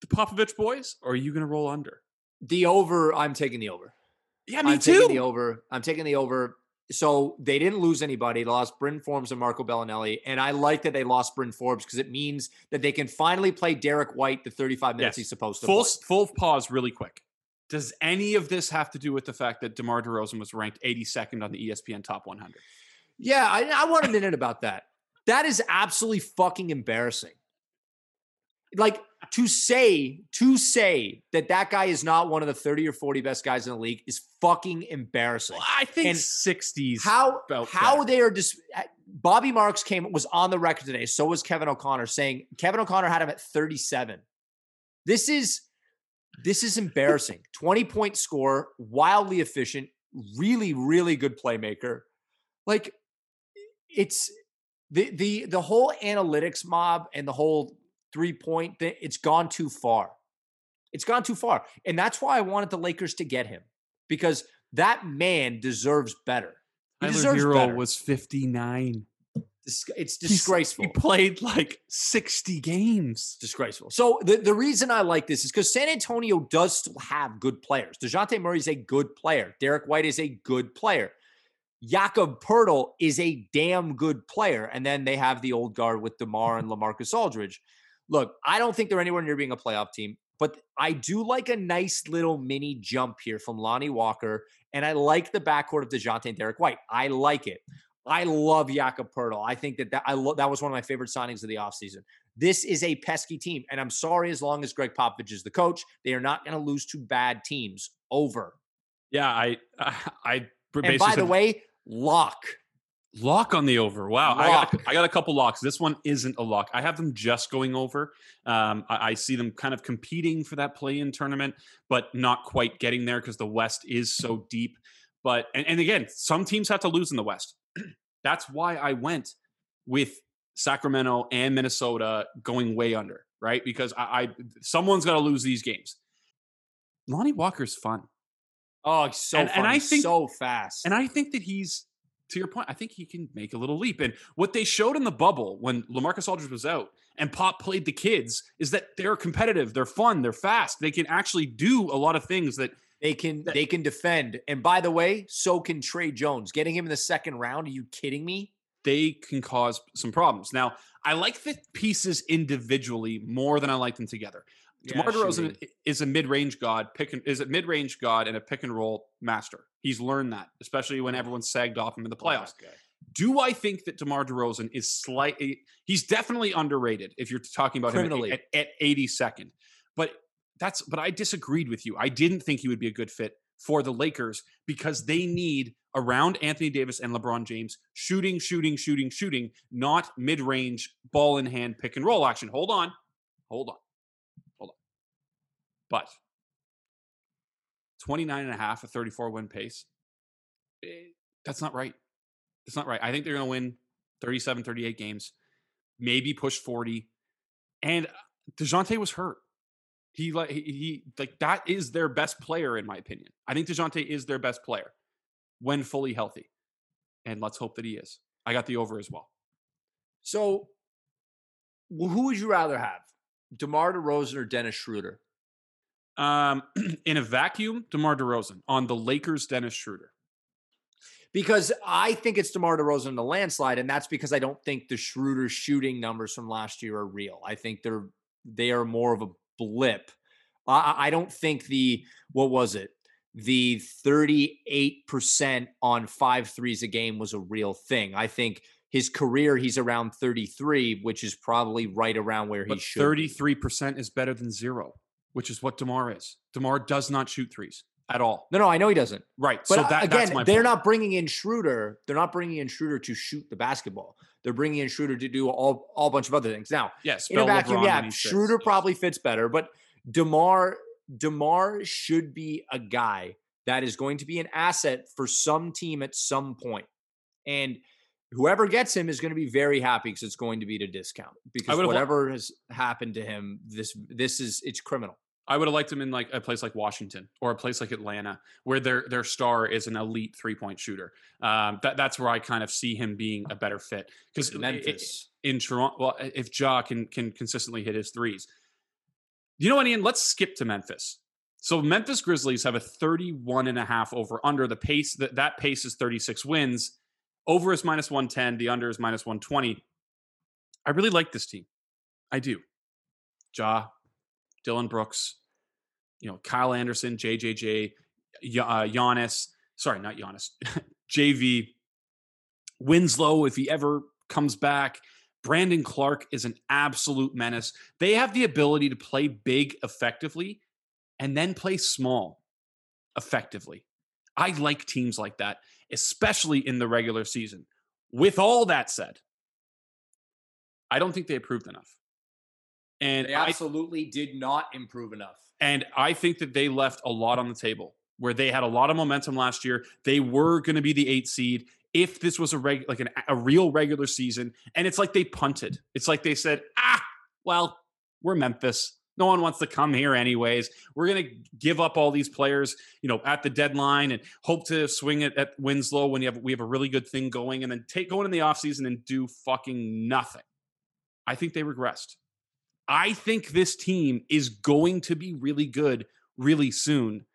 the Popovich boys, or are you going to roll under? The over, I'm taking the over. Yeah, me I'm too. taking the over. I'm taking the over. So they didn't lose anybody. They lost Bryn Forbes and Marco Belinelli. And I like that they lost Bryn Forbes because it means that they can finally play Derrick White the 35 minutes Yes. he's supposed to Full play. full pause, really quick. Does any of this have to do with the fact that DeMar DeRozan was ranked 82nd on the ESPN Top 100? Yeah, I, I want a minute about that. That is absolutely fucking embarrassing. Like to say to say that that guy is not one of the 30 or 40 best guys in the league is fucking embarrassing. Well, I think And 60s. How how better. they are dis- Bobby Marks came was on the record today. So was Kevin O'Connor saying Kevin O'Connor had him at 37. This is this is embarrassing. 20 point score, wildly efficient, really really good playmaker. Like it's the the the whole analytics mob and the whole three point thing, it's gone too far. It's gone too far. And that's why I wanted the Lakers to get him because that man deserves better. He Tyler deserves Herro better. was 59. Dis- It's He's- disgraceful. He played like 60 games. disgraceful. So the, the reason I like this is because San Antonio does still have good players. DeJounte Murray is a good player. Derrick White is a good player. Jakob Poeltl is a damn good player. And then they have the old guard with DeMar and LaMarcus Aldridge. Look, I don't think they're anywhere near being a playoff team, but I do like a nice little mini jump here from Lonnie Walker. And I like the backcourt of DeJounte and Derrick White. I like it. I love Jakob Poeltl. I think that that, I lo- that was one of my favorite signings of the offseason. This is a pesky team. And I'm sorry, as long as Gregg Popovich is the coach, they are not going to lose to bad teams. Over. Yeah, I I, I And by the way, lock. Lock on the over. Wow, I got. I got a couple locks. This one isn't a lock. I have them just going over. Um, I, I see them kind of competing for that play-in tournament, but not quite getting there because the West is so deep. But and, and again, some teams have to lose in the West. That's why I went with Sacramento and Minnesota going way under, right? Because I, I someone's got to lose these games. Lonnie Walker's fun. Oh, he's so And- and. I think- so fast. And I think that he's, to your point, I think he can make a little leap. And what they showed in the bubble when Lamarcus Aldridge was out and Pop played the kids is that they're competitive, they're fun, they're fast. They can actually do a lot of things that they can that- they can defend. And by the way, so can Tre Jones. Getting him in the second round. Are you kidding me? they can cause some problems. Now, I like the pieces individually more than I like them together. DeMar DeRozan is a mid-range god, pick and, is a mid-range god and a pick and roll master. He's learned that, especially when everyone's sagged off him in the playoffs. Do I think that DeMar DeRozan is slightly eh, he's definitely underrated if you're talking about Criminally. him at, at, at 82nd. But that's but I disagreed with you. I didn't think he would be a good fit for the Lakers because they need around Anthony Davis and LeBron James shooting, shooting, shooting, shooting, not mid-range ball in hand pick and roll action. Hold on. Hold on. But 29 and a half, a 34 win pace. eh, that's not right. That's not right. I think they're going to win 37, 38 games, maybe push 40. And DeJounte was hurt. He like he, like that is their best player in my opinion. I think DeJounte is their best player when fully healthy. And let's hope that he is. I got the over as well. So, wh- who would you rather have, Demar Derozan or Dennis Schroeder? Um, in a vacuum, DeMar DeRozan. On the Lakers, Dennis Schroeder. Because I think it's DeMar DeRozan in the landslide, and that's because I don't think the Schroeder shooting numbers from last year are real. I think they're they are more of a blip. I, I- don't think the what was it? The 38% on five threes a game was a real thing. I think his career, he's around 33, which is probably right around where he But should. be. 33% is better than zero. Which is what DeMar is. DeMar does not shoot threes at all. No, no, I know he doesn't. Right. But so that, again, they're point. not bringing in Schroeder. They're not bringing in Schroeder to shoot the basketball. They're bringing in Schroeder to do all all bunch of other things. Now, Yes, in a vacuum, LeBron yeah. Schroeder probably fits better, but Demar Demar should be a guy that is going to be an asset for some team at some point, and whoever gets him is going to be very happy because it's going to be at a discount because whatever has happened to him, this this is it's criminal. I would have liked him in like a place like Washington or a place like Atlanta, where their their star is an elite three point shooter. Um, that that's where I kind of see him being a better fit because Memphis. in Toronto. Well, if Ja can can consistently hit his threes, you know what, Ian? Let's skip to Memphis. So Memphis Grizzlies have a 31 and a half over under. The pace that that pace is 36 wins. Over is minus 110. The under is minus 120. I really like this team. I do. Ja, Dillon Brooks, you know, Kyle Anderson, JJJ, uh, Giannis. Sorry, not Giannis. JV. Winslow, if he ever comes back. Brandon Clarke is an absolute menace. They have the ability to play big effectively and then play small effectively. I like teams like that, especially in the regular season. With all that said, I don't think they improved enough. And They I absolutely did not improve enough. and I think that they left a lot on the table where they had a lot of momentum last year. They were going to be the eight seed if this was a reg, like an, a real regular season. And it's like they punted. It's like they said, ah, well, we're Memphis. No one wants to come here anyways. We're going to give up all these players, you know, at the deadline and hope to swing it at Winslow when you have we have a really good thing going and then take going in the offseason and do fucking nothing. I think they regressed. I think this team is going to be really good really soon.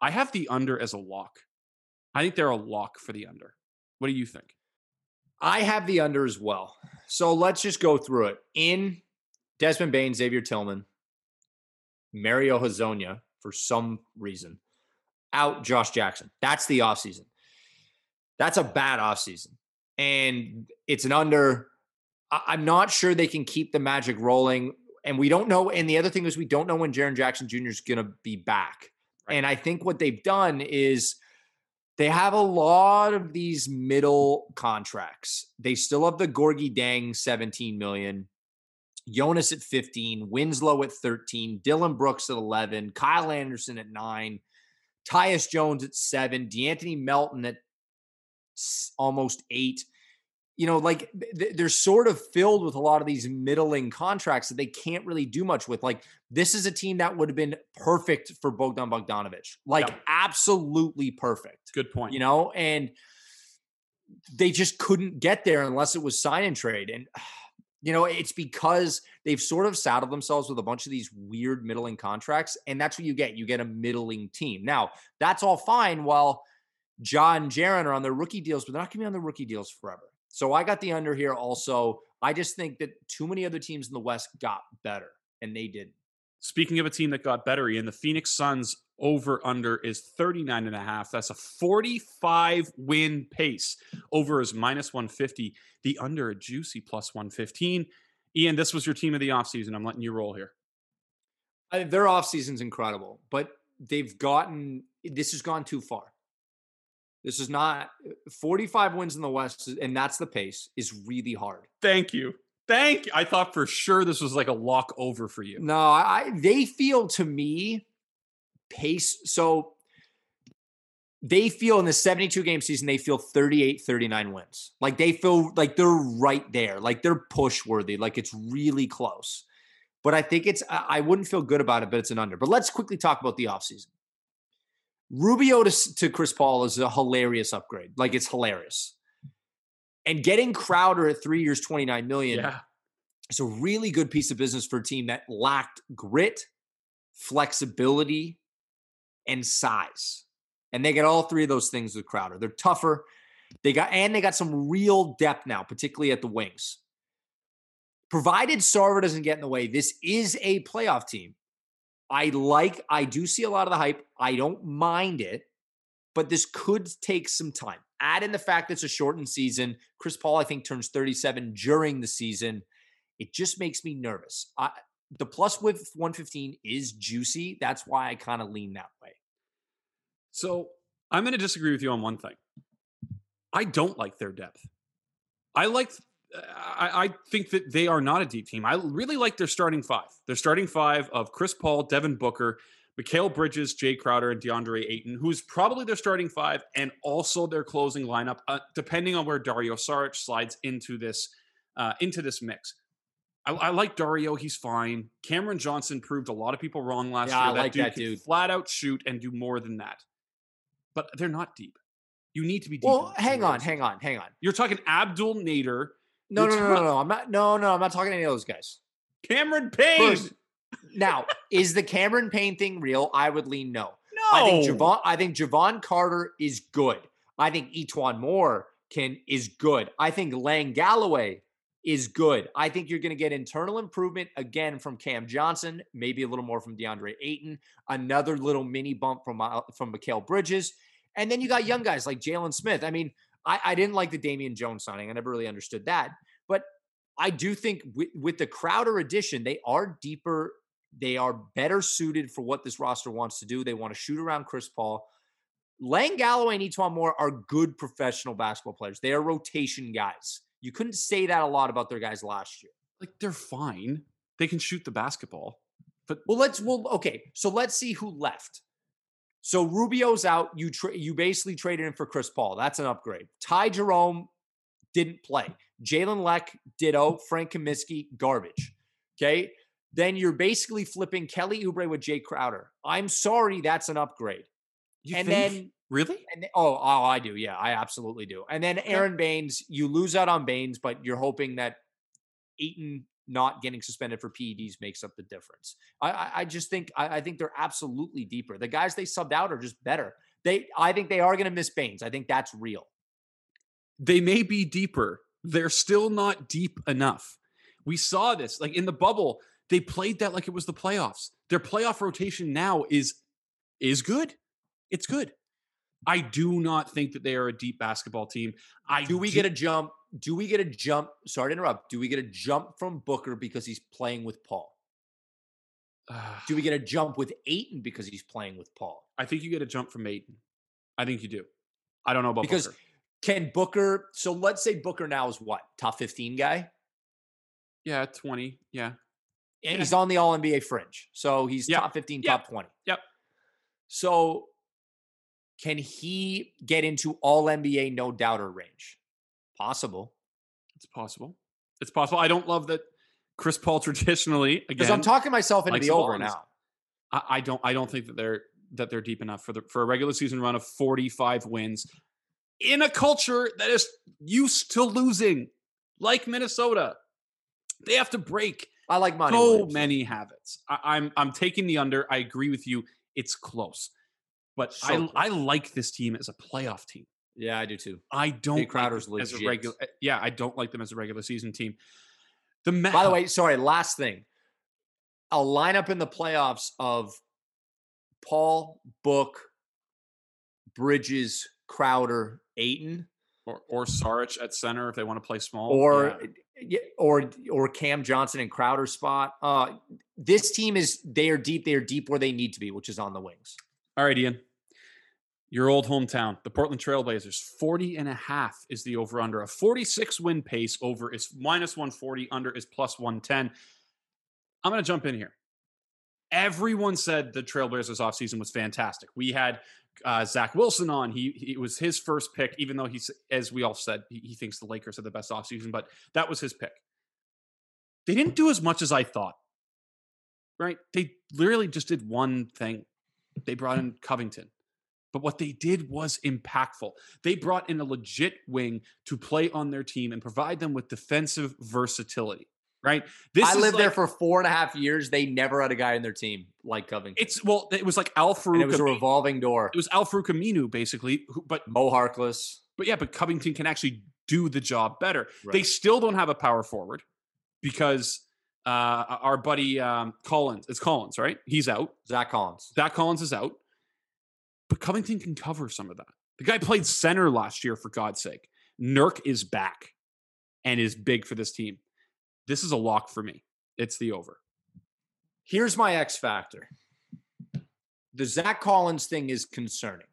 I have the under as a lock. I think they're a lock for the under. What do you think? I have the under as well. So let's just go through it. In Desmond Bane, Xavier Tillman, Mario Hezonja for some reason, out Josh Jackson. That's the offseason. That's a bad offseason. And it's an under. I'm not sure they can keep the magic rolling. And we don't know. And the other thing is, we don't know when Jaren Jackson Jr. is going to be back. Right. And I think what they've done is they have a lot of these middle contracts. They still have the Gorgui Dieng 17 million, Jonas at 15, Winslow at 13, Dillon Brooks at 11, Kyle Anderson at 9, Tyus Jones at 7, De'Anthony Melton at almost 8. You know, like th- they're sort of filled with a lot of these middling contracts that they can't really do much with. Like this is a team that would have been perfect for Bogdan Bogdanovich. Like Yep. absolutely perfect Good point. you know, and they just couldn't get there unless it was sign and trade. And you know, it's because they've sort of saddled themselves with a bunch of these weird middling contracts, and that's what you get. You get a middling team. Now, that's all fine while John and Jaren are on their rookie deals, but they're not gonna be on their rookie deals forever. So I got the under here also. I just think that too many other teams in the West got better, and they didn't. Speaking of a team that got better, Ian, the Phoenix Suns over under is 39 and a half. That's a 45 win pace. Over is minus 150. The under a juicy plus 115. Ian, this was your team of the offseason. I'm letting you roll here. I, their offseason's incredible, but they've gotten this has gone too far. This is not uh, 45 wins in the West, uh, and that's the pace, is really hard. Thank you. Thank you. I thought for sure this was like a lock over for you. No, I, they feel to me pace. So they feel in the 72 game season, they feel 38, 39 wins. Like they feel like they're right there, like they're push worthy, like it's really close. But I think it's, I wouldn't feel good about it, but it's an under. But let's quickly talk about the offseason. Rubio to, to Chris Paul is a hilarious upgrade. Like it's hilarious. And getting Crowder at three years, 29 million Yeah. it's a really good piece of business for a team that lacked grit, flexibility, and size. And they get all three of those things with Crowder. They're tougher. They got and they got some real depth now, particularly at the wings. Provided Sarver doesn't get in the way, this is a playoff team. I like, I do see a lot of the hype. I don't mind it, but this could take some time. Add in the fact that it's a shortened season. Chris Paul, I think, turns 37 during the season it just makes me nervous. I the plus with 115 is juicy. That's why I kind of lean that way. So I'm going to disagree with you on one thing. I don't like their depth. I like. I, I think that they are not a deep team. I really like their starting five. Their starting five of Chris Paul, Devin Booker, Mikal Bridges, Jae Crowder, and DeAndre Ayton, who's probably their starting five and also their closing lineup, uh, depending on where Dario Saric slides into this uh, into this mix. I, I, like Dario; he's fine. Cameron Johnson proved a lot of people wrong last yeah, year. I that like dude that dude. flat out shoot and do more than that. But they're not deep. You need to be deep. Well, hang on, hang on, hang on. You're talking Abdel Nader. No, no, no, no, no. I'm not. No, no, I'm not talking to any of those guys. Cameron Payne. First, now, is the Cameron Payne thing real? I would lean no. no, I think Jevon. I think Jevon Carter is good. I think E'Twaun Moore can is good. I think Lang Galloway is good. I think you're going to get internal improvement again from Cam Johnson, maybe a little more from DeAndre Ayton, another little mini bump from uh, from Mikal Bridges, and then you got young guys like Jalen Smith. I mean, I, I didn't like the Damian Jones signing. I never really understood that, but I do think with, with the Crowder addition, they are deeper. They are better suited for what this roster wants to do. They want to shoot around Chris Paul. Lang Galloway and E'Twaun Moore are good professional basketball players. They are rotation guys. You couldn't say that a lot about their guys last year. like they're fine. They can shoot the basketball. But well, let's well okay. So let's see who left. So Rubio's out. You tra- you basically traded him for Chris Paul. That's an upgrade. Ty Jerome didn't play. Jalen Lecque, ditto. Frank Kaminsky, garbage. Okay. Then you're basically flipping Kelly Oubre with Jae Crowder. I'm sorry, that's an upgrade. You and think? then really, and then, oh, oh, I do. Yeah, I absolutely do. And then Aron Baynes, you lose out on Baynes, but you're hoping that Ayton not getting suspended for PEDs makes up the difference. I, I, I just think I, I, think they're absolutely deeper. The guys they subbed out are just better. They I think they are going to miss Baynes. I think that's real. They may be deeper. They're still not deep enough. We saw this like in the bubble. They played that like it was the playoffs. Their playoff rotation now is is good. It's good. I do not think that they are a deep basketball team. I do we do, get a jump? Do we get a jump? Sorry to interrupt. Do we get a jump from Booker because he's playing with Paul? Do we get a jump with Ayton because he's playing with Paul? I think you get a jump from Ayton. I think you do. I don't know about because Booker. can Booker? So let's say Booker now is what top fifteen guy. Yeah, twenty. Yeah, and yeah. he's on the All NBA fringe, so he's yep. top fifteen, yep. top twenty. Yep. So can he get into all NBA no doubter range? Possible. It's possible. It's possible. I don't love that Chris Paul traditionally because I'm talking myself into the over now. I, I, don't. I don't think that they're that they're deep enough for the for a regular season run of 45 wins in a culture that is used to losing, like Minnesota. They have to break. I like Monty so Williams. many habits. I, I'm I'm taking the under. I agree with you. It's close. But so I, I like this team as a playoff team. Yeah, I do too. I don't Jae Crowder's like as a regular. Yeah, I don't like them as a regular season team. The ma- by the way, sorry. Last thing, a lineup in the playoffs of Paul, Book, Bridges, Crowder, Ayton, or or Saric at center if they want to play small, or yeah. or or Cam Johnson and Crowder spot. Uh, this team is they are deep. They are deep where they need to be, which is on the wings. All right, Ian. Your old hometown, the Portland Trailblazers, 40 and a half is the over under. A 46 win pace over is minus 140, under is plus 110. I'm going to jump in here. Everyone said the Trailblazers offseason was fantastic. We had uh, Zach Wilson on. He, he was his first pick, even though he's, as we all said, he, he thinks the Lakers had the best offseason, but that was his pick. They didn't do as much as I thought, right? They literally just did one thing. They brought in Covington. But what they did was impactful. They brought in a legit wing to play on their team and provide them with defensive versatility. Right. This I lived like, there for four and a half years. They never had a guy in their team like Covington. It's well, it was like Al Farouq. it was a revolving door. It was Al Farouq Aminu, basically. Who, but Mo Harkless. But yeah, but Covington can actually do the job better. Right. They still don't have a power forward because uh, our buddy um, Collins, it's Collins, right? He's out. Zach Collins. Zach Collins is out. But Covington can cover some of that. The guy played center last year, for God's sake. Nurk is back and is big for this team. This is a lock for me. It's the over. Here's my X factor. The Zach Collins thing is concerning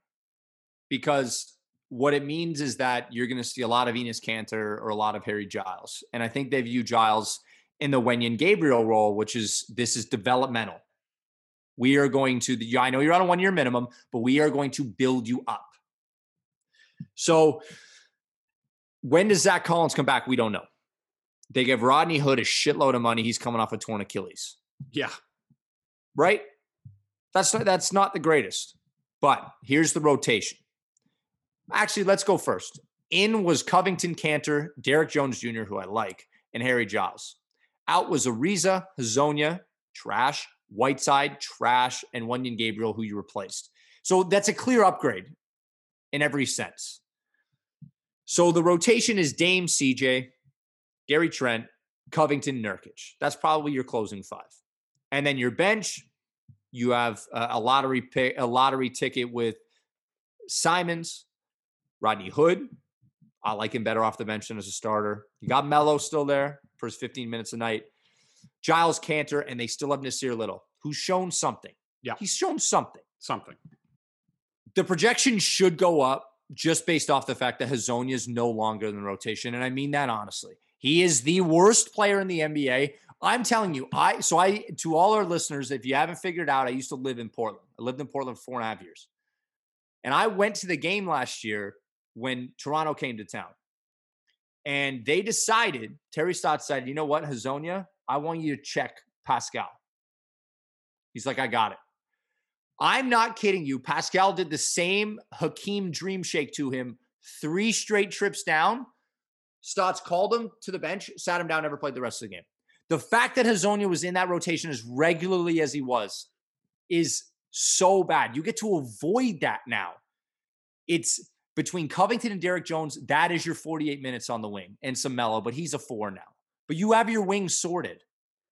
because what it means is that you're going to see a lot of Enes Kanter or a lot of Harry Giles. And I think they view Giles in the Wenyen Gabriel role, which is this is developmental. We are going to, I know you're on a one year minimum, but we are going to build you up. So when does Zach Collins come back? We don't know. They give Rodney Hood a shitload of money. He's coming off a torn Achilles. Yeah. Right? That's not, that's not the greatest. But here's the rotation. Actually, let's go first. In was Covington Kanter, Derrick Jones Jr., who I like, and Harry Giles. Out was Ariza, Hezonja, trash, Whiteside, trash, and Wenyen Gabriel, who you replaced. So that's a clear upgrade in every sense. So the rotation is Dame, CJ, Gary Trent, Covington, Nurkic. That's probably your closing five. And then your bench, you have a, lottery pick, a lottery ticket with Simons, Rodney Hood. I like him better off the bench than as a starter. You got Melo still there for his 15 minutes a night. Giles Kanter, and they still have Nassir Little, who's shown something. Yeah. He's shown something. Something. The projection should go up just based off the fact that Hezonja is no longer in the rotation. And I mean that honestly. He is the worst player in the NBA. I'm telling you, I so I to all our listeners, if you haven't figured out, I used to live in Portland. I lived in Portland for four and a half years. And I went to the game last year when Toronto came to town. And they decided, Terry Stotts said, you know what, Hezonja, I want you to check Pascal. He's like, I got it. I'm not kidding you. Pascal did the same Hakeem dream shake to him three straight trips down. Stotts called him to the bench, sat him down, never played the rest of the game. The fact that Hezonja was in that rotation as regularly as he was is so bad. You get to avoid that now. It's between Covington and Derrick Jones, that is your 48 minutes on the wing and some Melo, but he's a four now. But you have your wings sorted.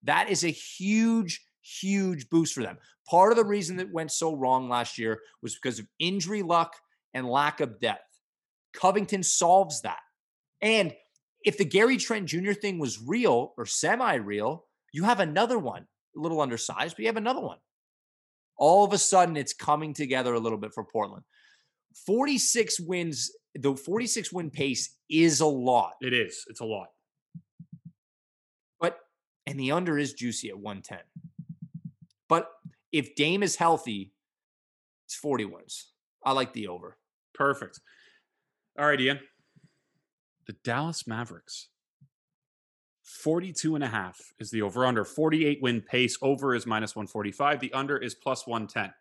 That is a huge, huge boost for them. Part of the reason that went so wrong last year was because of injury luck and lack of depth. Covington solves that. And if the Gary Trent Jr. thing was real or semi real, you have another one, a little undersized, but you have another one. All of a sudden, it's coming together a little bit for Portland. 46 wins, the 46 win pace is a lot. It is. It's a lot. But, and the under is juicy at 110. But if Dame is healthy, it's 40 wins. I like the over. Perfect. All right, Ian. The Dallas Mavericks. 42 and a half is the over under. 48 win pace. Over is minus 145. The under is plus 110.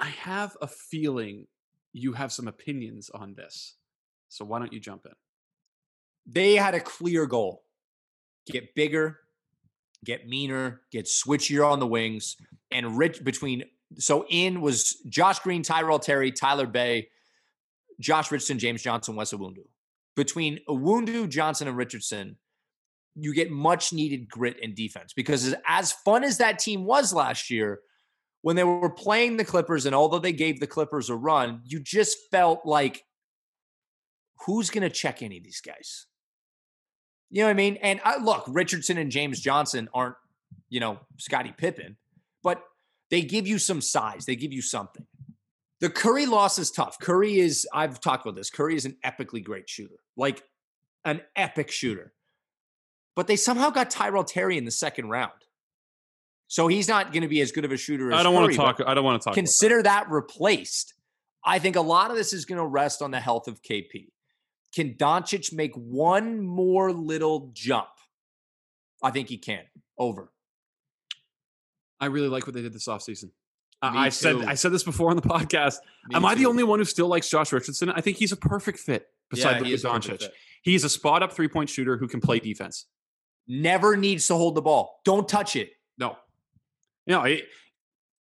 I have a feeling you have some opinions on this. So why don't you jump in? They had a clear goal get bigger, get meaner, get switchier on the wings, and rich between. So in was Josh Green, Tyrell Terry, Tyler Bey, Josh Richardson, James Johnson, Wes Iwundu. Between Iwundu, Johnson, and Richardson, you get much needed grit and defense because as fun as that team was last year, when they were playing the Clippers, and although they gave the Clippers a run, you just felt like, who's going to check any of these guys? You know what I mean? And I, look, Richardson and James Johnson aren't, you know, Scottie Pippen, but they give you some size. They give you something. The Curry loss is tough. Curry is, I've talked about this. Curry is an epically great shooter, like an epic shooter. But they somehow got Tyrell Terry in the second round. So he's not going to be as good of a shooter as I don't Curry, want to talk. I don't want to talk. Consider that. that replaced. I think a lot of this is going to rest on the health of KP. Can Doncic make one more little jump? I think he can. Over. I really like what they did this offseason. I said I said this before on the podcast. Me Am I the only one who still likes Josh Richardson? I think he's a perfect fit beside yeah, Doncic. He's a spot up three point shooter who can play defense. Never needs to hold the ball. Don't touch it. No, you know, he,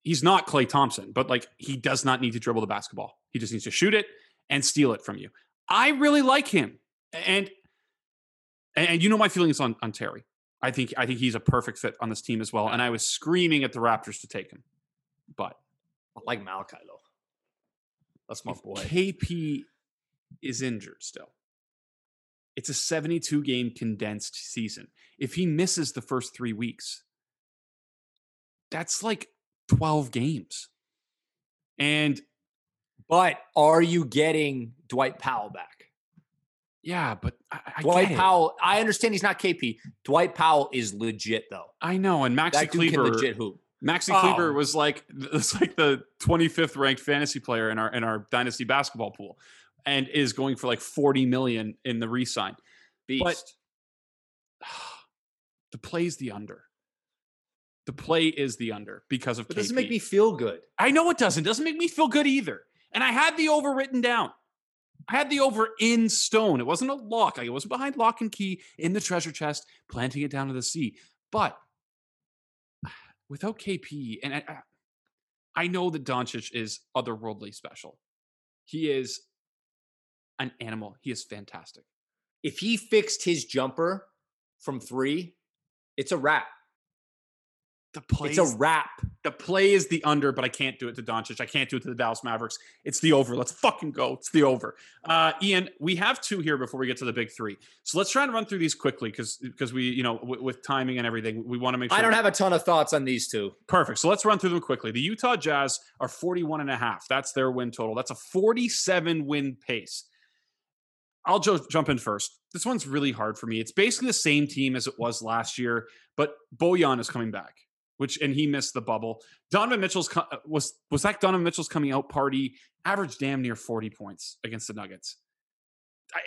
he's not Klay Thompson, but like he does not need to dribble the basketball. He just needs to shoot it and steal it from you. I really like him, and and you know my feelings on on Terry. I think I think he's a perfect fit on this team as well. And I was screaming at the Raptors to take him, but I like Malachi though. That's my boy. KP is injured still. It's a 72 game condensed season. If he misses the first three weeks, that's like 12 games. And but are you getting Dwight Powell back? Yeah, but I, I Dwight Powell. I understand he's not KP. Dwight Powell is legit though. I know, and Maxi that Kleber, legit hoop. Maxi oh. Kleber was like it's like the 25th ranked fantasy player in our in our dynasty basketball pool, and is going for like 40 million in the resign. Beast. But the play's the under. The play is the under because of. It doesn't make me feel good. I know it doesn't. Doesn't make me feel good either. And I had the over written down. I had the over in stone. It wasn't a lock. It wasn't behind lock and key in the treasure chest, planting it down to the sea. But without KP, and I, I know that Doncic is otherworldly special. He is an animal. He is fantastic. If he fixed his jumper from three, it's a wrap. The play it's a wrap. The play is the under, but I can't do it to Doncic. I can't do it to the Dallas Mavericks. It's the over. Let's fucking go. It's the over. Uh, Ian, we have two here before we get to the big three. So let's try and run through these quickly because because we, you know, w- with timing and everything, we want to make sure. I don't have a ton of thoughts on these two. Perfect. So let's run through them quickly. The Utah Jazz are 41 and a half. That's their win total. That's a 47 win pace. I'll jo- jump in first. This one's really hard for me. It's basically the same team as it was last year, but Bojan is coming back which and he missed the bubble. Donovan Mitchell's uh, was was that Donovan Mitchell's coming out party averaged damn near 40 points against the Nuggets.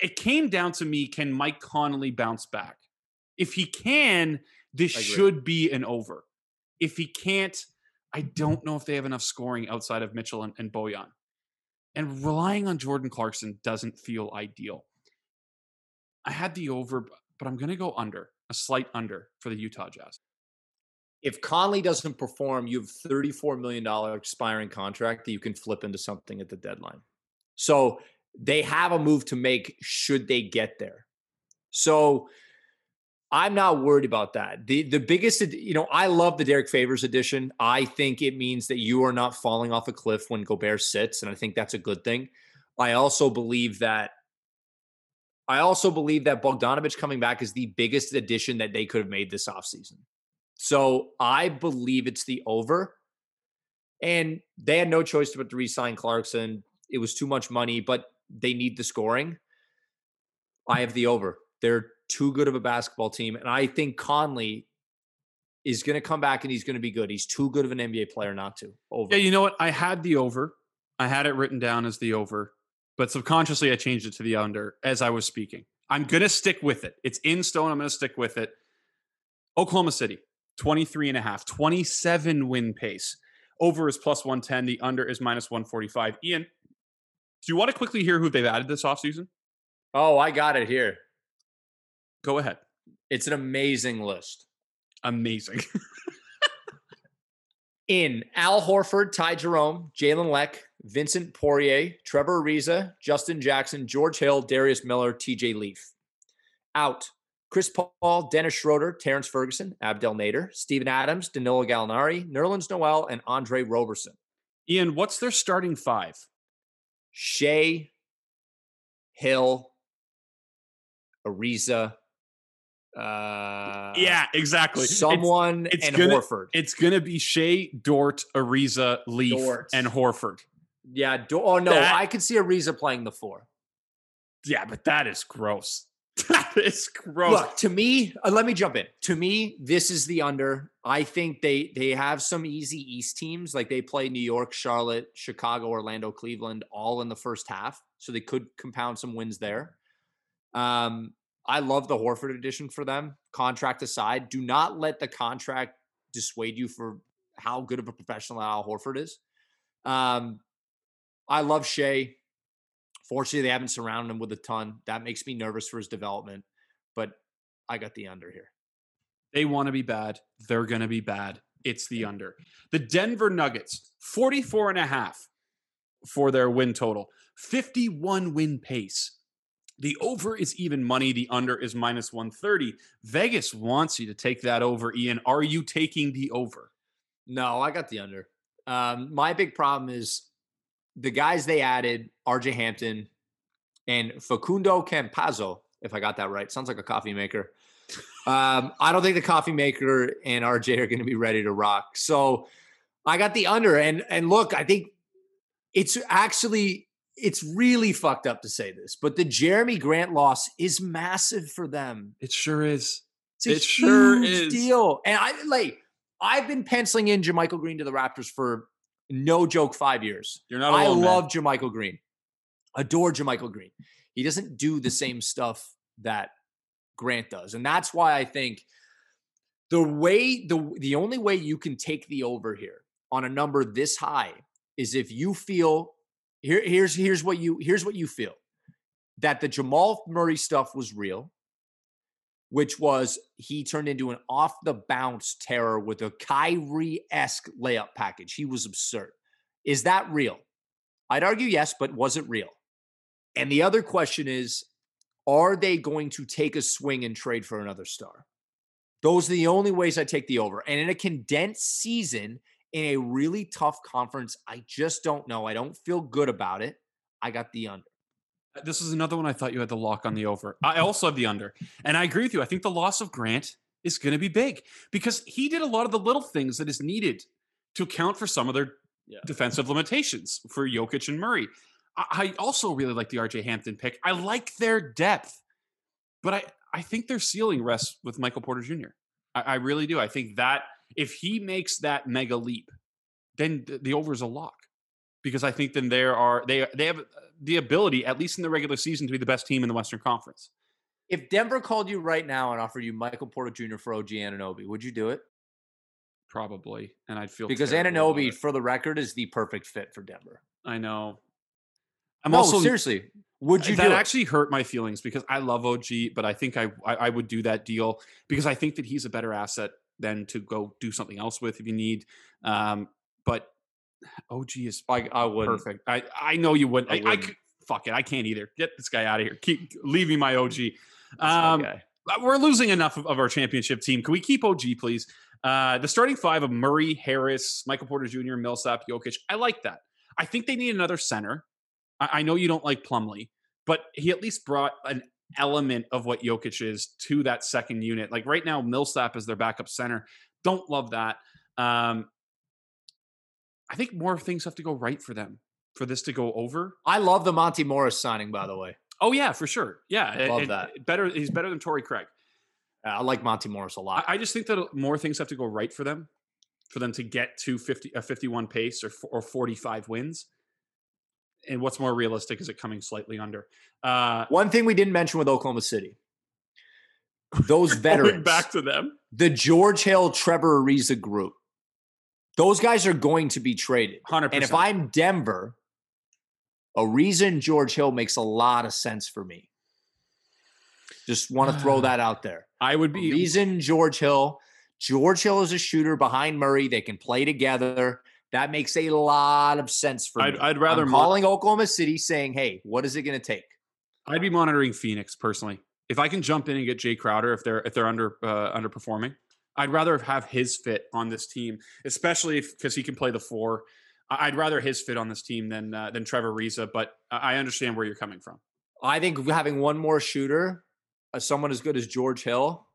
It came down to me can Mike Conley bounce back? If he can, this should be an over. If he can't, I don't know if they have enough scoring outside of Mitchell and, and Bojan. And relying on Jordan Clarkson doesn't feel ideal. I had the over, but I'm going to go under, a slight under for the Utah Jazz if Conley doesn't perform, you have $34 million expiring contract that you can flip into something at the deadline. So they have a move to make should they get there. So I'm not worried about that. The the biggest, you know, I love the Derrick Favors edition. I think it means that you are not falling off a cliff when Gobert sits, and I think that's a good thing. I also believe that I also believe that Bogdanovic coming back is the biggest addition that they could have made this offseason. So I believe it's the over. And they had no choice but to re-sign Clarkson. It was too much money, but they need the scoring. I have the over. They're too good of a basketball team. And I think Conley is going to come back and he's going to be good. He's too good of an NBA player not to. Over. Yeah, you know what? I had the over. I had it written down as the over, but subconsciously I changed it to the under as I was speaking. I'm going to stick with it. It's in stone. I'm going to stick with it. Oklahoma City. 23 and a half, 27 win pace. Over is plus 110. The under is minus 145. Ian, do you want to quickly hear who they've added this offseason? Oh, I got it here. Go ahead. It's an amazing list. Amazing. In Al Horford, Ty Jerome, Jalen Lecque, Vincent Poirier, Trevor Ariza, Justin Jackson, George Hill, Darius Miller, TJ Leaf. Out, Chris Paul, Dennis Schroeder, Terrence Ferguson, Abdel Nader, Steven Adams, Danilo Gallinari, Nerlens Noel, and Andre Roberson. Ian, what's their starting five? Shai, Hill, Ariza. Uh, yeah, exactly. Someone it's, it's and gonna, Horford. It's going to be Shai, Dort, Ariza, Leaf, Dort. and Horford. Yeah. Do- oh, no. That, I could see Ariza playing the four. Yeah, but that is gross. that is gross. Look, to me, uh, let me jump in. To me, this is the under. I think they they have some easy East teams. Like they play New York, Charlotte, Chicago, Orlando, Cleveland, all in the first half. So they could compound some wins there. Um, I love the Horford edition for them. Contract aside, do not let the contract dissuade you for how good of a professional Al Horford is. Um, I love Shai. Fortunately, they haven't surrounded him with a ton. That makes me nervous for his development, but I got the under here. They want to be bad. They're going to be bad. It's the under. The Denver Nuggets, 44 and a half for their win total, 51 win pace. The over is even money. The under is minus 130. Vegas wants you to take that over, Ian. Are you taking the over? No, I got the under. Um, my big problem is the guys they added, RJ Hampton and Facundo Campazzo, if I got that right. Sounds like a coffee maker. Um, I don't think the coffee maker and RJ are going to be ready to rock. So I got the under. And and look, I think it's actually it's really fucked up to say this, but the Jerami Grant loss is massive for them. It sure is. It's a It sure is. deal. And I like I've been penciling in JaMychal Green to the Raptors for no joke five years. You're not I alone. man. love JaMychal Green. Adore JaMychal Green. He doesn't do the same stuff that Grant does. And that's why I think the way the the only way you can take the over here on a number this high is if you feel here here's here's what you here's what you feel that the Jamal Murray stuff was real which was he turned into an off the bounce terror with a Kyrie esque layup package. He was absurd. Is that real? I'd argue yes, but was it real? And the other question is are they going to take a swing and trade for another star? Those are the only ways I take the over. And in a condensed season, in a really tough conference, I just don't know. I don't feel good about it. I got the under. This is another one I thought you had the lock on the over. I also have the under. And I agree with you. I think the loss of Grant is going to be big because he did a lot of the little things that is needed to account for some of their Yeah. defensive limitations for Jokic and Murray. I, I also really like the RJ Hampton pick. I like their depth, but I, I think their ceiling rests with Michael Porter Jr. I, I really do. I think that if he makes that mega leap, then th- the over is a lock because I think then there are they they have uh, the ability, at least in the regular season, to be the best team in the Western Conference. If Denver called you right now and offered you Michael Porter Jr. for OG Anunoby, would you do it? Probably, and I'd feel Because Anunoby, for the record, is the perfect fit for Denver. I know. I'm no, also seriously. Would you that do it? actually hurt my feelings because I love OG, but I think I, I I would do that deal because I think that he's a better asset than to go do something else with if you need. Um, but OG is I, I wouldn't. perfect. I I know you wouldn't. I I, I, could, fuck it. I can't either. Get this guy out of here. Keep leave me my OG. Um, guy. we're losing enough of, of our championship team. Can we keep OG, please? Uh, the starting five of Murray, Harris, Michael Porter Jr., Millsap, Jokic. I like that. I think they need another center. I, I know you don't like Plumlee, but he at least brought an element of what Jokic is to that second unit. Like right now, Millsap is their backup center. Don't love that. Um, I think more things have to go right for them for this to go over. I love the Monte Morris signing, by the way. Oh yeah, for sure. Yeah, I Love and- that. Better. He's better than Torrey Craig. Uh, I like Monte Morris a lot. I, I just think that more things have to go right for them, for them to get to 50, a 51 pace or, or 45 wins. And what's more realistic is it coming slightly under. Uh, One thing we didn't mention with Oklahoma City those veterans, back to them. the George Hill, Trevor Ariza group, those guys are going to be traded. 100%. And if I'm Denver, a reason George Hill makes a lot of sense for me. Just want to throw that out there. I would be. Reason George Hill. George Hill is a shooter behind Murray. They can play together. That makes a lot of sense for I'd, me. I'd rather. I'm mon- calling Oklahoma City saying, hey, what is it going to take? I'd be monitoring Phoenix personally. If I can jump in and get Jae Crowder, if they're if they're under uh, underperforming, I'd rather have his fit on this team, especially because he can play the four. I'd rather his fit on this team than uh, than Trevor Ariza. But I I understand where you're coming from. I think having one more shooter, uh, someone as good as George Hill,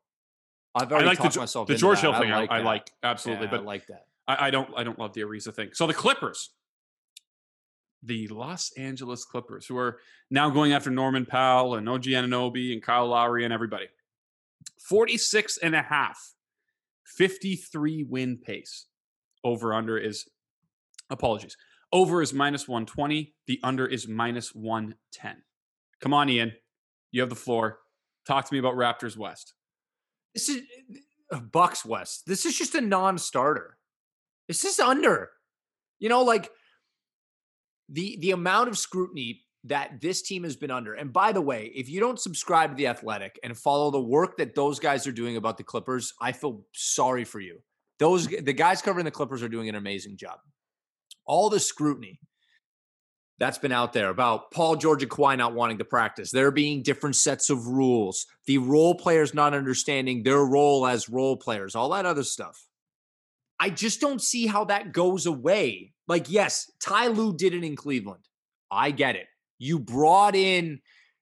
I've I like the, talked Jo- myself the George that. Hill thing. I, I like absolutely, Yeah, but I like that. I, I don't I don't love the Ariza thing. So the Clippers, the Los Angeles Clippers, who are now going after Norman Powell and OG Anunoby and Kyle Lowry and everybody. 46 and a half, 53 win pace. Over under is apologies. Over is minus 120. The under is minus 110. Come on, Ian. You have the floor. Talk to me about Raptors West. This is uh, Bucks West. This is just a non-starter. This is under. You know, like the the amount of scrutiny that this team has been under. And by the way, if you don't subscribe to the Athletic and follow the work that those guys are doing about the Clippers, I feel sorry for you. Those the guys covering the Clippers are doing an amazing job. All the scrutiny that's been out there about Paul George and Kawhi not wanting to practice. There being different sets of rules. The role players not understanding their role as role players. All that other stuff. I just don't see how that goes away. Like, yes, Ty Lue did it in Cleveland. I get it. You brought in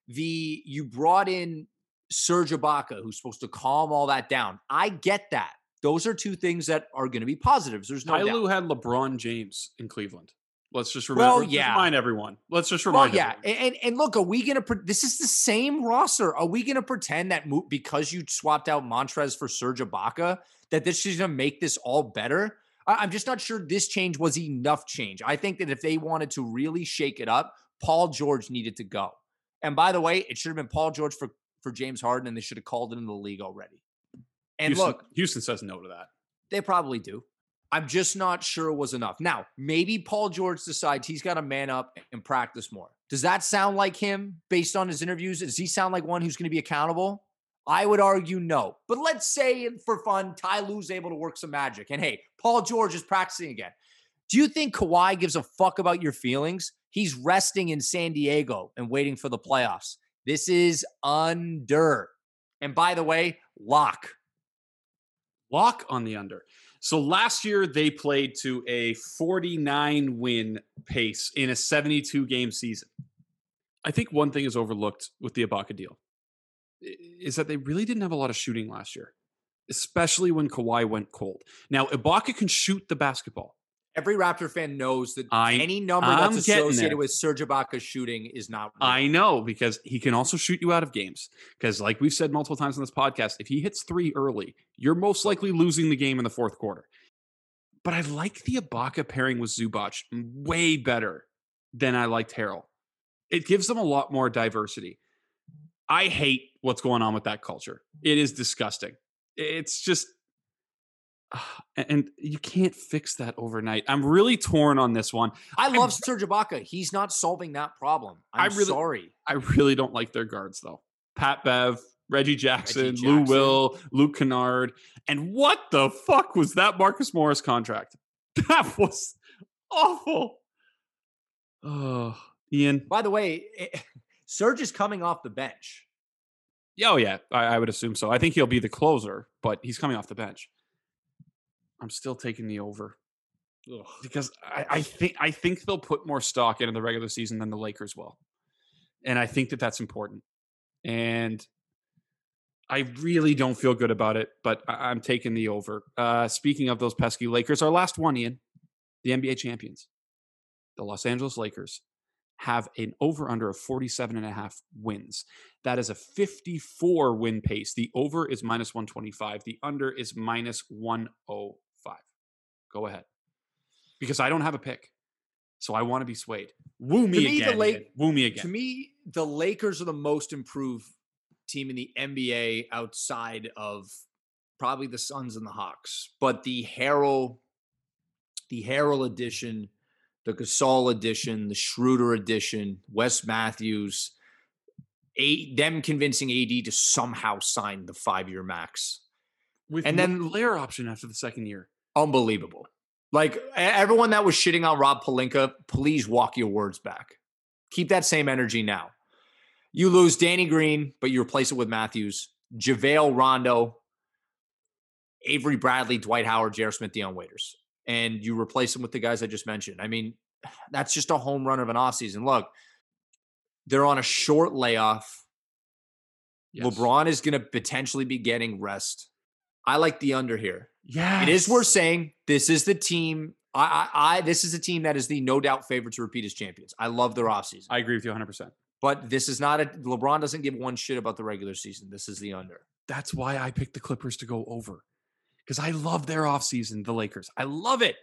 the you brought in Serge Ibaka, who's supposed to calm all that down. I get that. Those are two things that are going to be positives. There's no Ty doubt. Had LeBron James in Cleveland. Let's just remember. Well, yeah. Remind everyone. Let's just remind. Well, yeah, everyone. and and look, are we gonna? Pre- this is the same roster. Are we gonna pretend that mo- because you swapped out Montrez for Serge Ibaka that this is gonna make this all better? I- I'm just not sure this change was enough change. I think that if they wanted to really shake it up, Paul George needed to go. And by the way, it should have been Paul George for for James Harden, and they should have called it into the league already. And Houston, look, Houston says no to that. they probably do. I'm just not sure it was enough. Now, maybe Paul George decides he's got to man up and practice more. Does that sound like him based on his interviews? Does he sound like one who's going to be accountable? I would argue no. But let's say for fun, Ty Lue's able to work some magic. And hey, Paul George is practicing again. Do you think Kawhi gives a fuck about your feelings? He's resting in San Diego and waiting for the playoffs. This is under. And by the way, lock. Lock on the under. So last year they played to a 49 win pace in a 72 game season. I think one thing is overlooked with the Ibaka deal is that they really didn't have a lot of shooting last year, especially when Kawhi went cold. Now Ibaka can shoot the basketball. Every Raptor fan knows that I- any number I'm that's associated with Serge Ibaka's shooting is not. real. I know because he can also shoot you out of games. Because, like we've said multiple times on this podcast, if he hits three early, you're most likely losing the game in the fourth quarter. But I like the Ibaka pairing with Zubac way better than I liked Harrell. It gives them a lot more diversity. I hate what's going on with that culture. It is disgusting. It's just, and you can't fix that overnight. I'm really torn on this one. I love Serge Ibaka. He's not solving that problem. I I'm really- sorry. I really don't like their guards though. Pat Bev, Reggie Jackson, Reggie Lou Will, Luke Kennard. And what the fuck was that Marcus Morris contract? That was awful. Oh, Ian. By the way, eh, Serge is coming off the bench. Oh, yeah, I, I would assume so. I think he'll be the closer, but he's coming off the bench. I'm still taking the over because I, I think I think they'll put more stock into the regular season than the Lakers will, and I think that that's important. And I really don't feel good about it, but I, I'm taking the over. Uh, speaking of those pesky Lakers, our last one, Ian, the NBA champions, the Los Angeles Lakers, have an over under of 47 and a half wins. That is a 54 win pace. The over is minus 125. The under is minus 105. Go ahead. Because I don't have a pick. So I want to be swayed. Woo me, me, the again. La- Woo me again. To me, the Lakers are the most improved team in the NBA outside of probably the Suns and the Hawks. But the Harrell, the Harrell edition, the Gasol edition, the Schroeder edition, Wes Matthews, a, them convincing AD to somehow sign the five-year max. With and no then- player option after the second year. Unbelievable. Like everyone that was shitting on Rob Pelinka, please walk your words back. Keep that same energy now. You lose Danny Green, but you replace it with Matthews, JaVale Rondo, Avery Bradley, Dwight Howard, J.R. Smith, Dion Waiters. And you replace them with the guys I just mentioned. I mean, that's just a home run of an offseason. Look, they're on a short layoff. Yes. LeBron is going to potentially be getting rest. I like the under here. Yeah. It is worth saying this is the team. I, I, I this is a team that is the no doubt favorite to repeat as champions. I love their offseason. I agree with you 100%. But this is not a LeBron doesn't give one shit about the regular season. This is the under. That's why I picked the Clippers to go over. Because I love their offseason, the Lakers. I love it.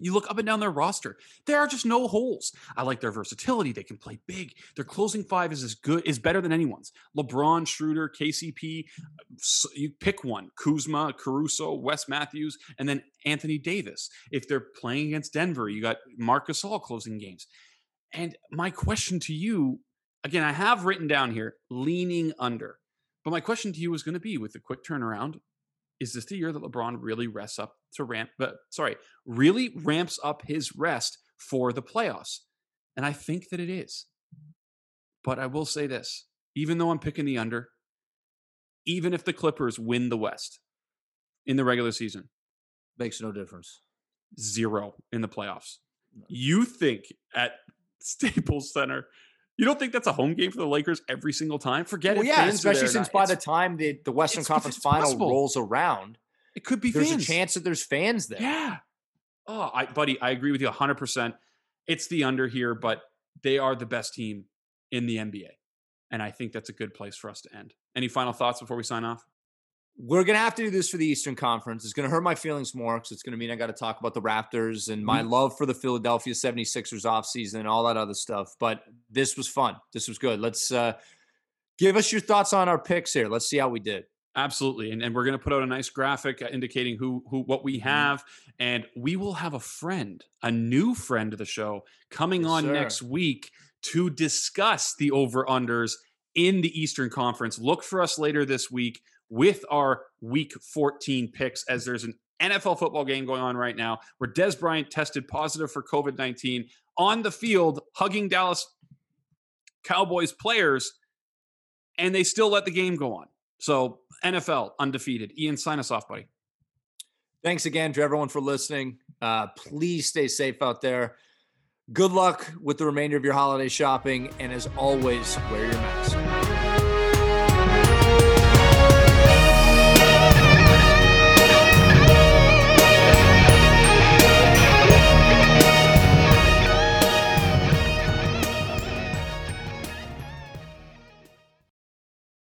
You look up and down their roster. There are just no holes. I like their versatility. They can play big. Their closing five is as good, is better than anyone's. LeBron, Schroeder, KCP. You pick one: Kuzma, Caruso, Wes Matthews, and then Anthony Davis. If they're playing against Denver, you got Marcus All closing games. And my question to you, again, I have written down here leaning under. But my question to you is going to be with the quick turnaround, is this the year that LeBron really rests up to ramp but sorry, really ramps up his rest for the playoffs? And I think that it is. But I will say this, even though I'm picking the under, even if the Clippers win the West in the regular season, Makes no difference. zero in the playoffs. You think at Staples Center You don't think that's a home game for the Lakers every single time? Forget well, it. yeah, especially since by the time the, the Western Conference final possible. rolls around, it could be there's fans. a chance that there's fans there. Yeah. Oh, I, buddy, I agree with you 100%. It's the under here, but they are the best team in the NBA. And I think that's a good place for us to end. Any final thoughts before we sign off? We're gonna have to do this for the Eastern Conference. It's gonna hurt my feelings more because it's gonna mean I got to talk about the Raptors and my love for the Philadelphia 76ers offseason and all that other stuff. But this was fun. This was good. Let's uh give us your thoughts on our picks here. Let's see how we did. Absolutely. And, and we're going to put out a nice graphic uh, indicating who, who, what we Mm-hmm. have. And we will have a friend, a new friend of the show coming Yes, on sir. next week to discuss the over unders in the Eastern Conference. Look for us later this week with our week 14 picks as there's an NFL football game going on right now where Dez Bryant tested positive for COVID 19 on the field, hugging Dallas Cowboys players, and they still let the game go on. So, NFL undefeated. Ian, sign us off, buddy. Thanks again to everyone for listening. Uh, please stay safe out there. Good luck with the remainder of your holiday shopping. And as always, wear your mask.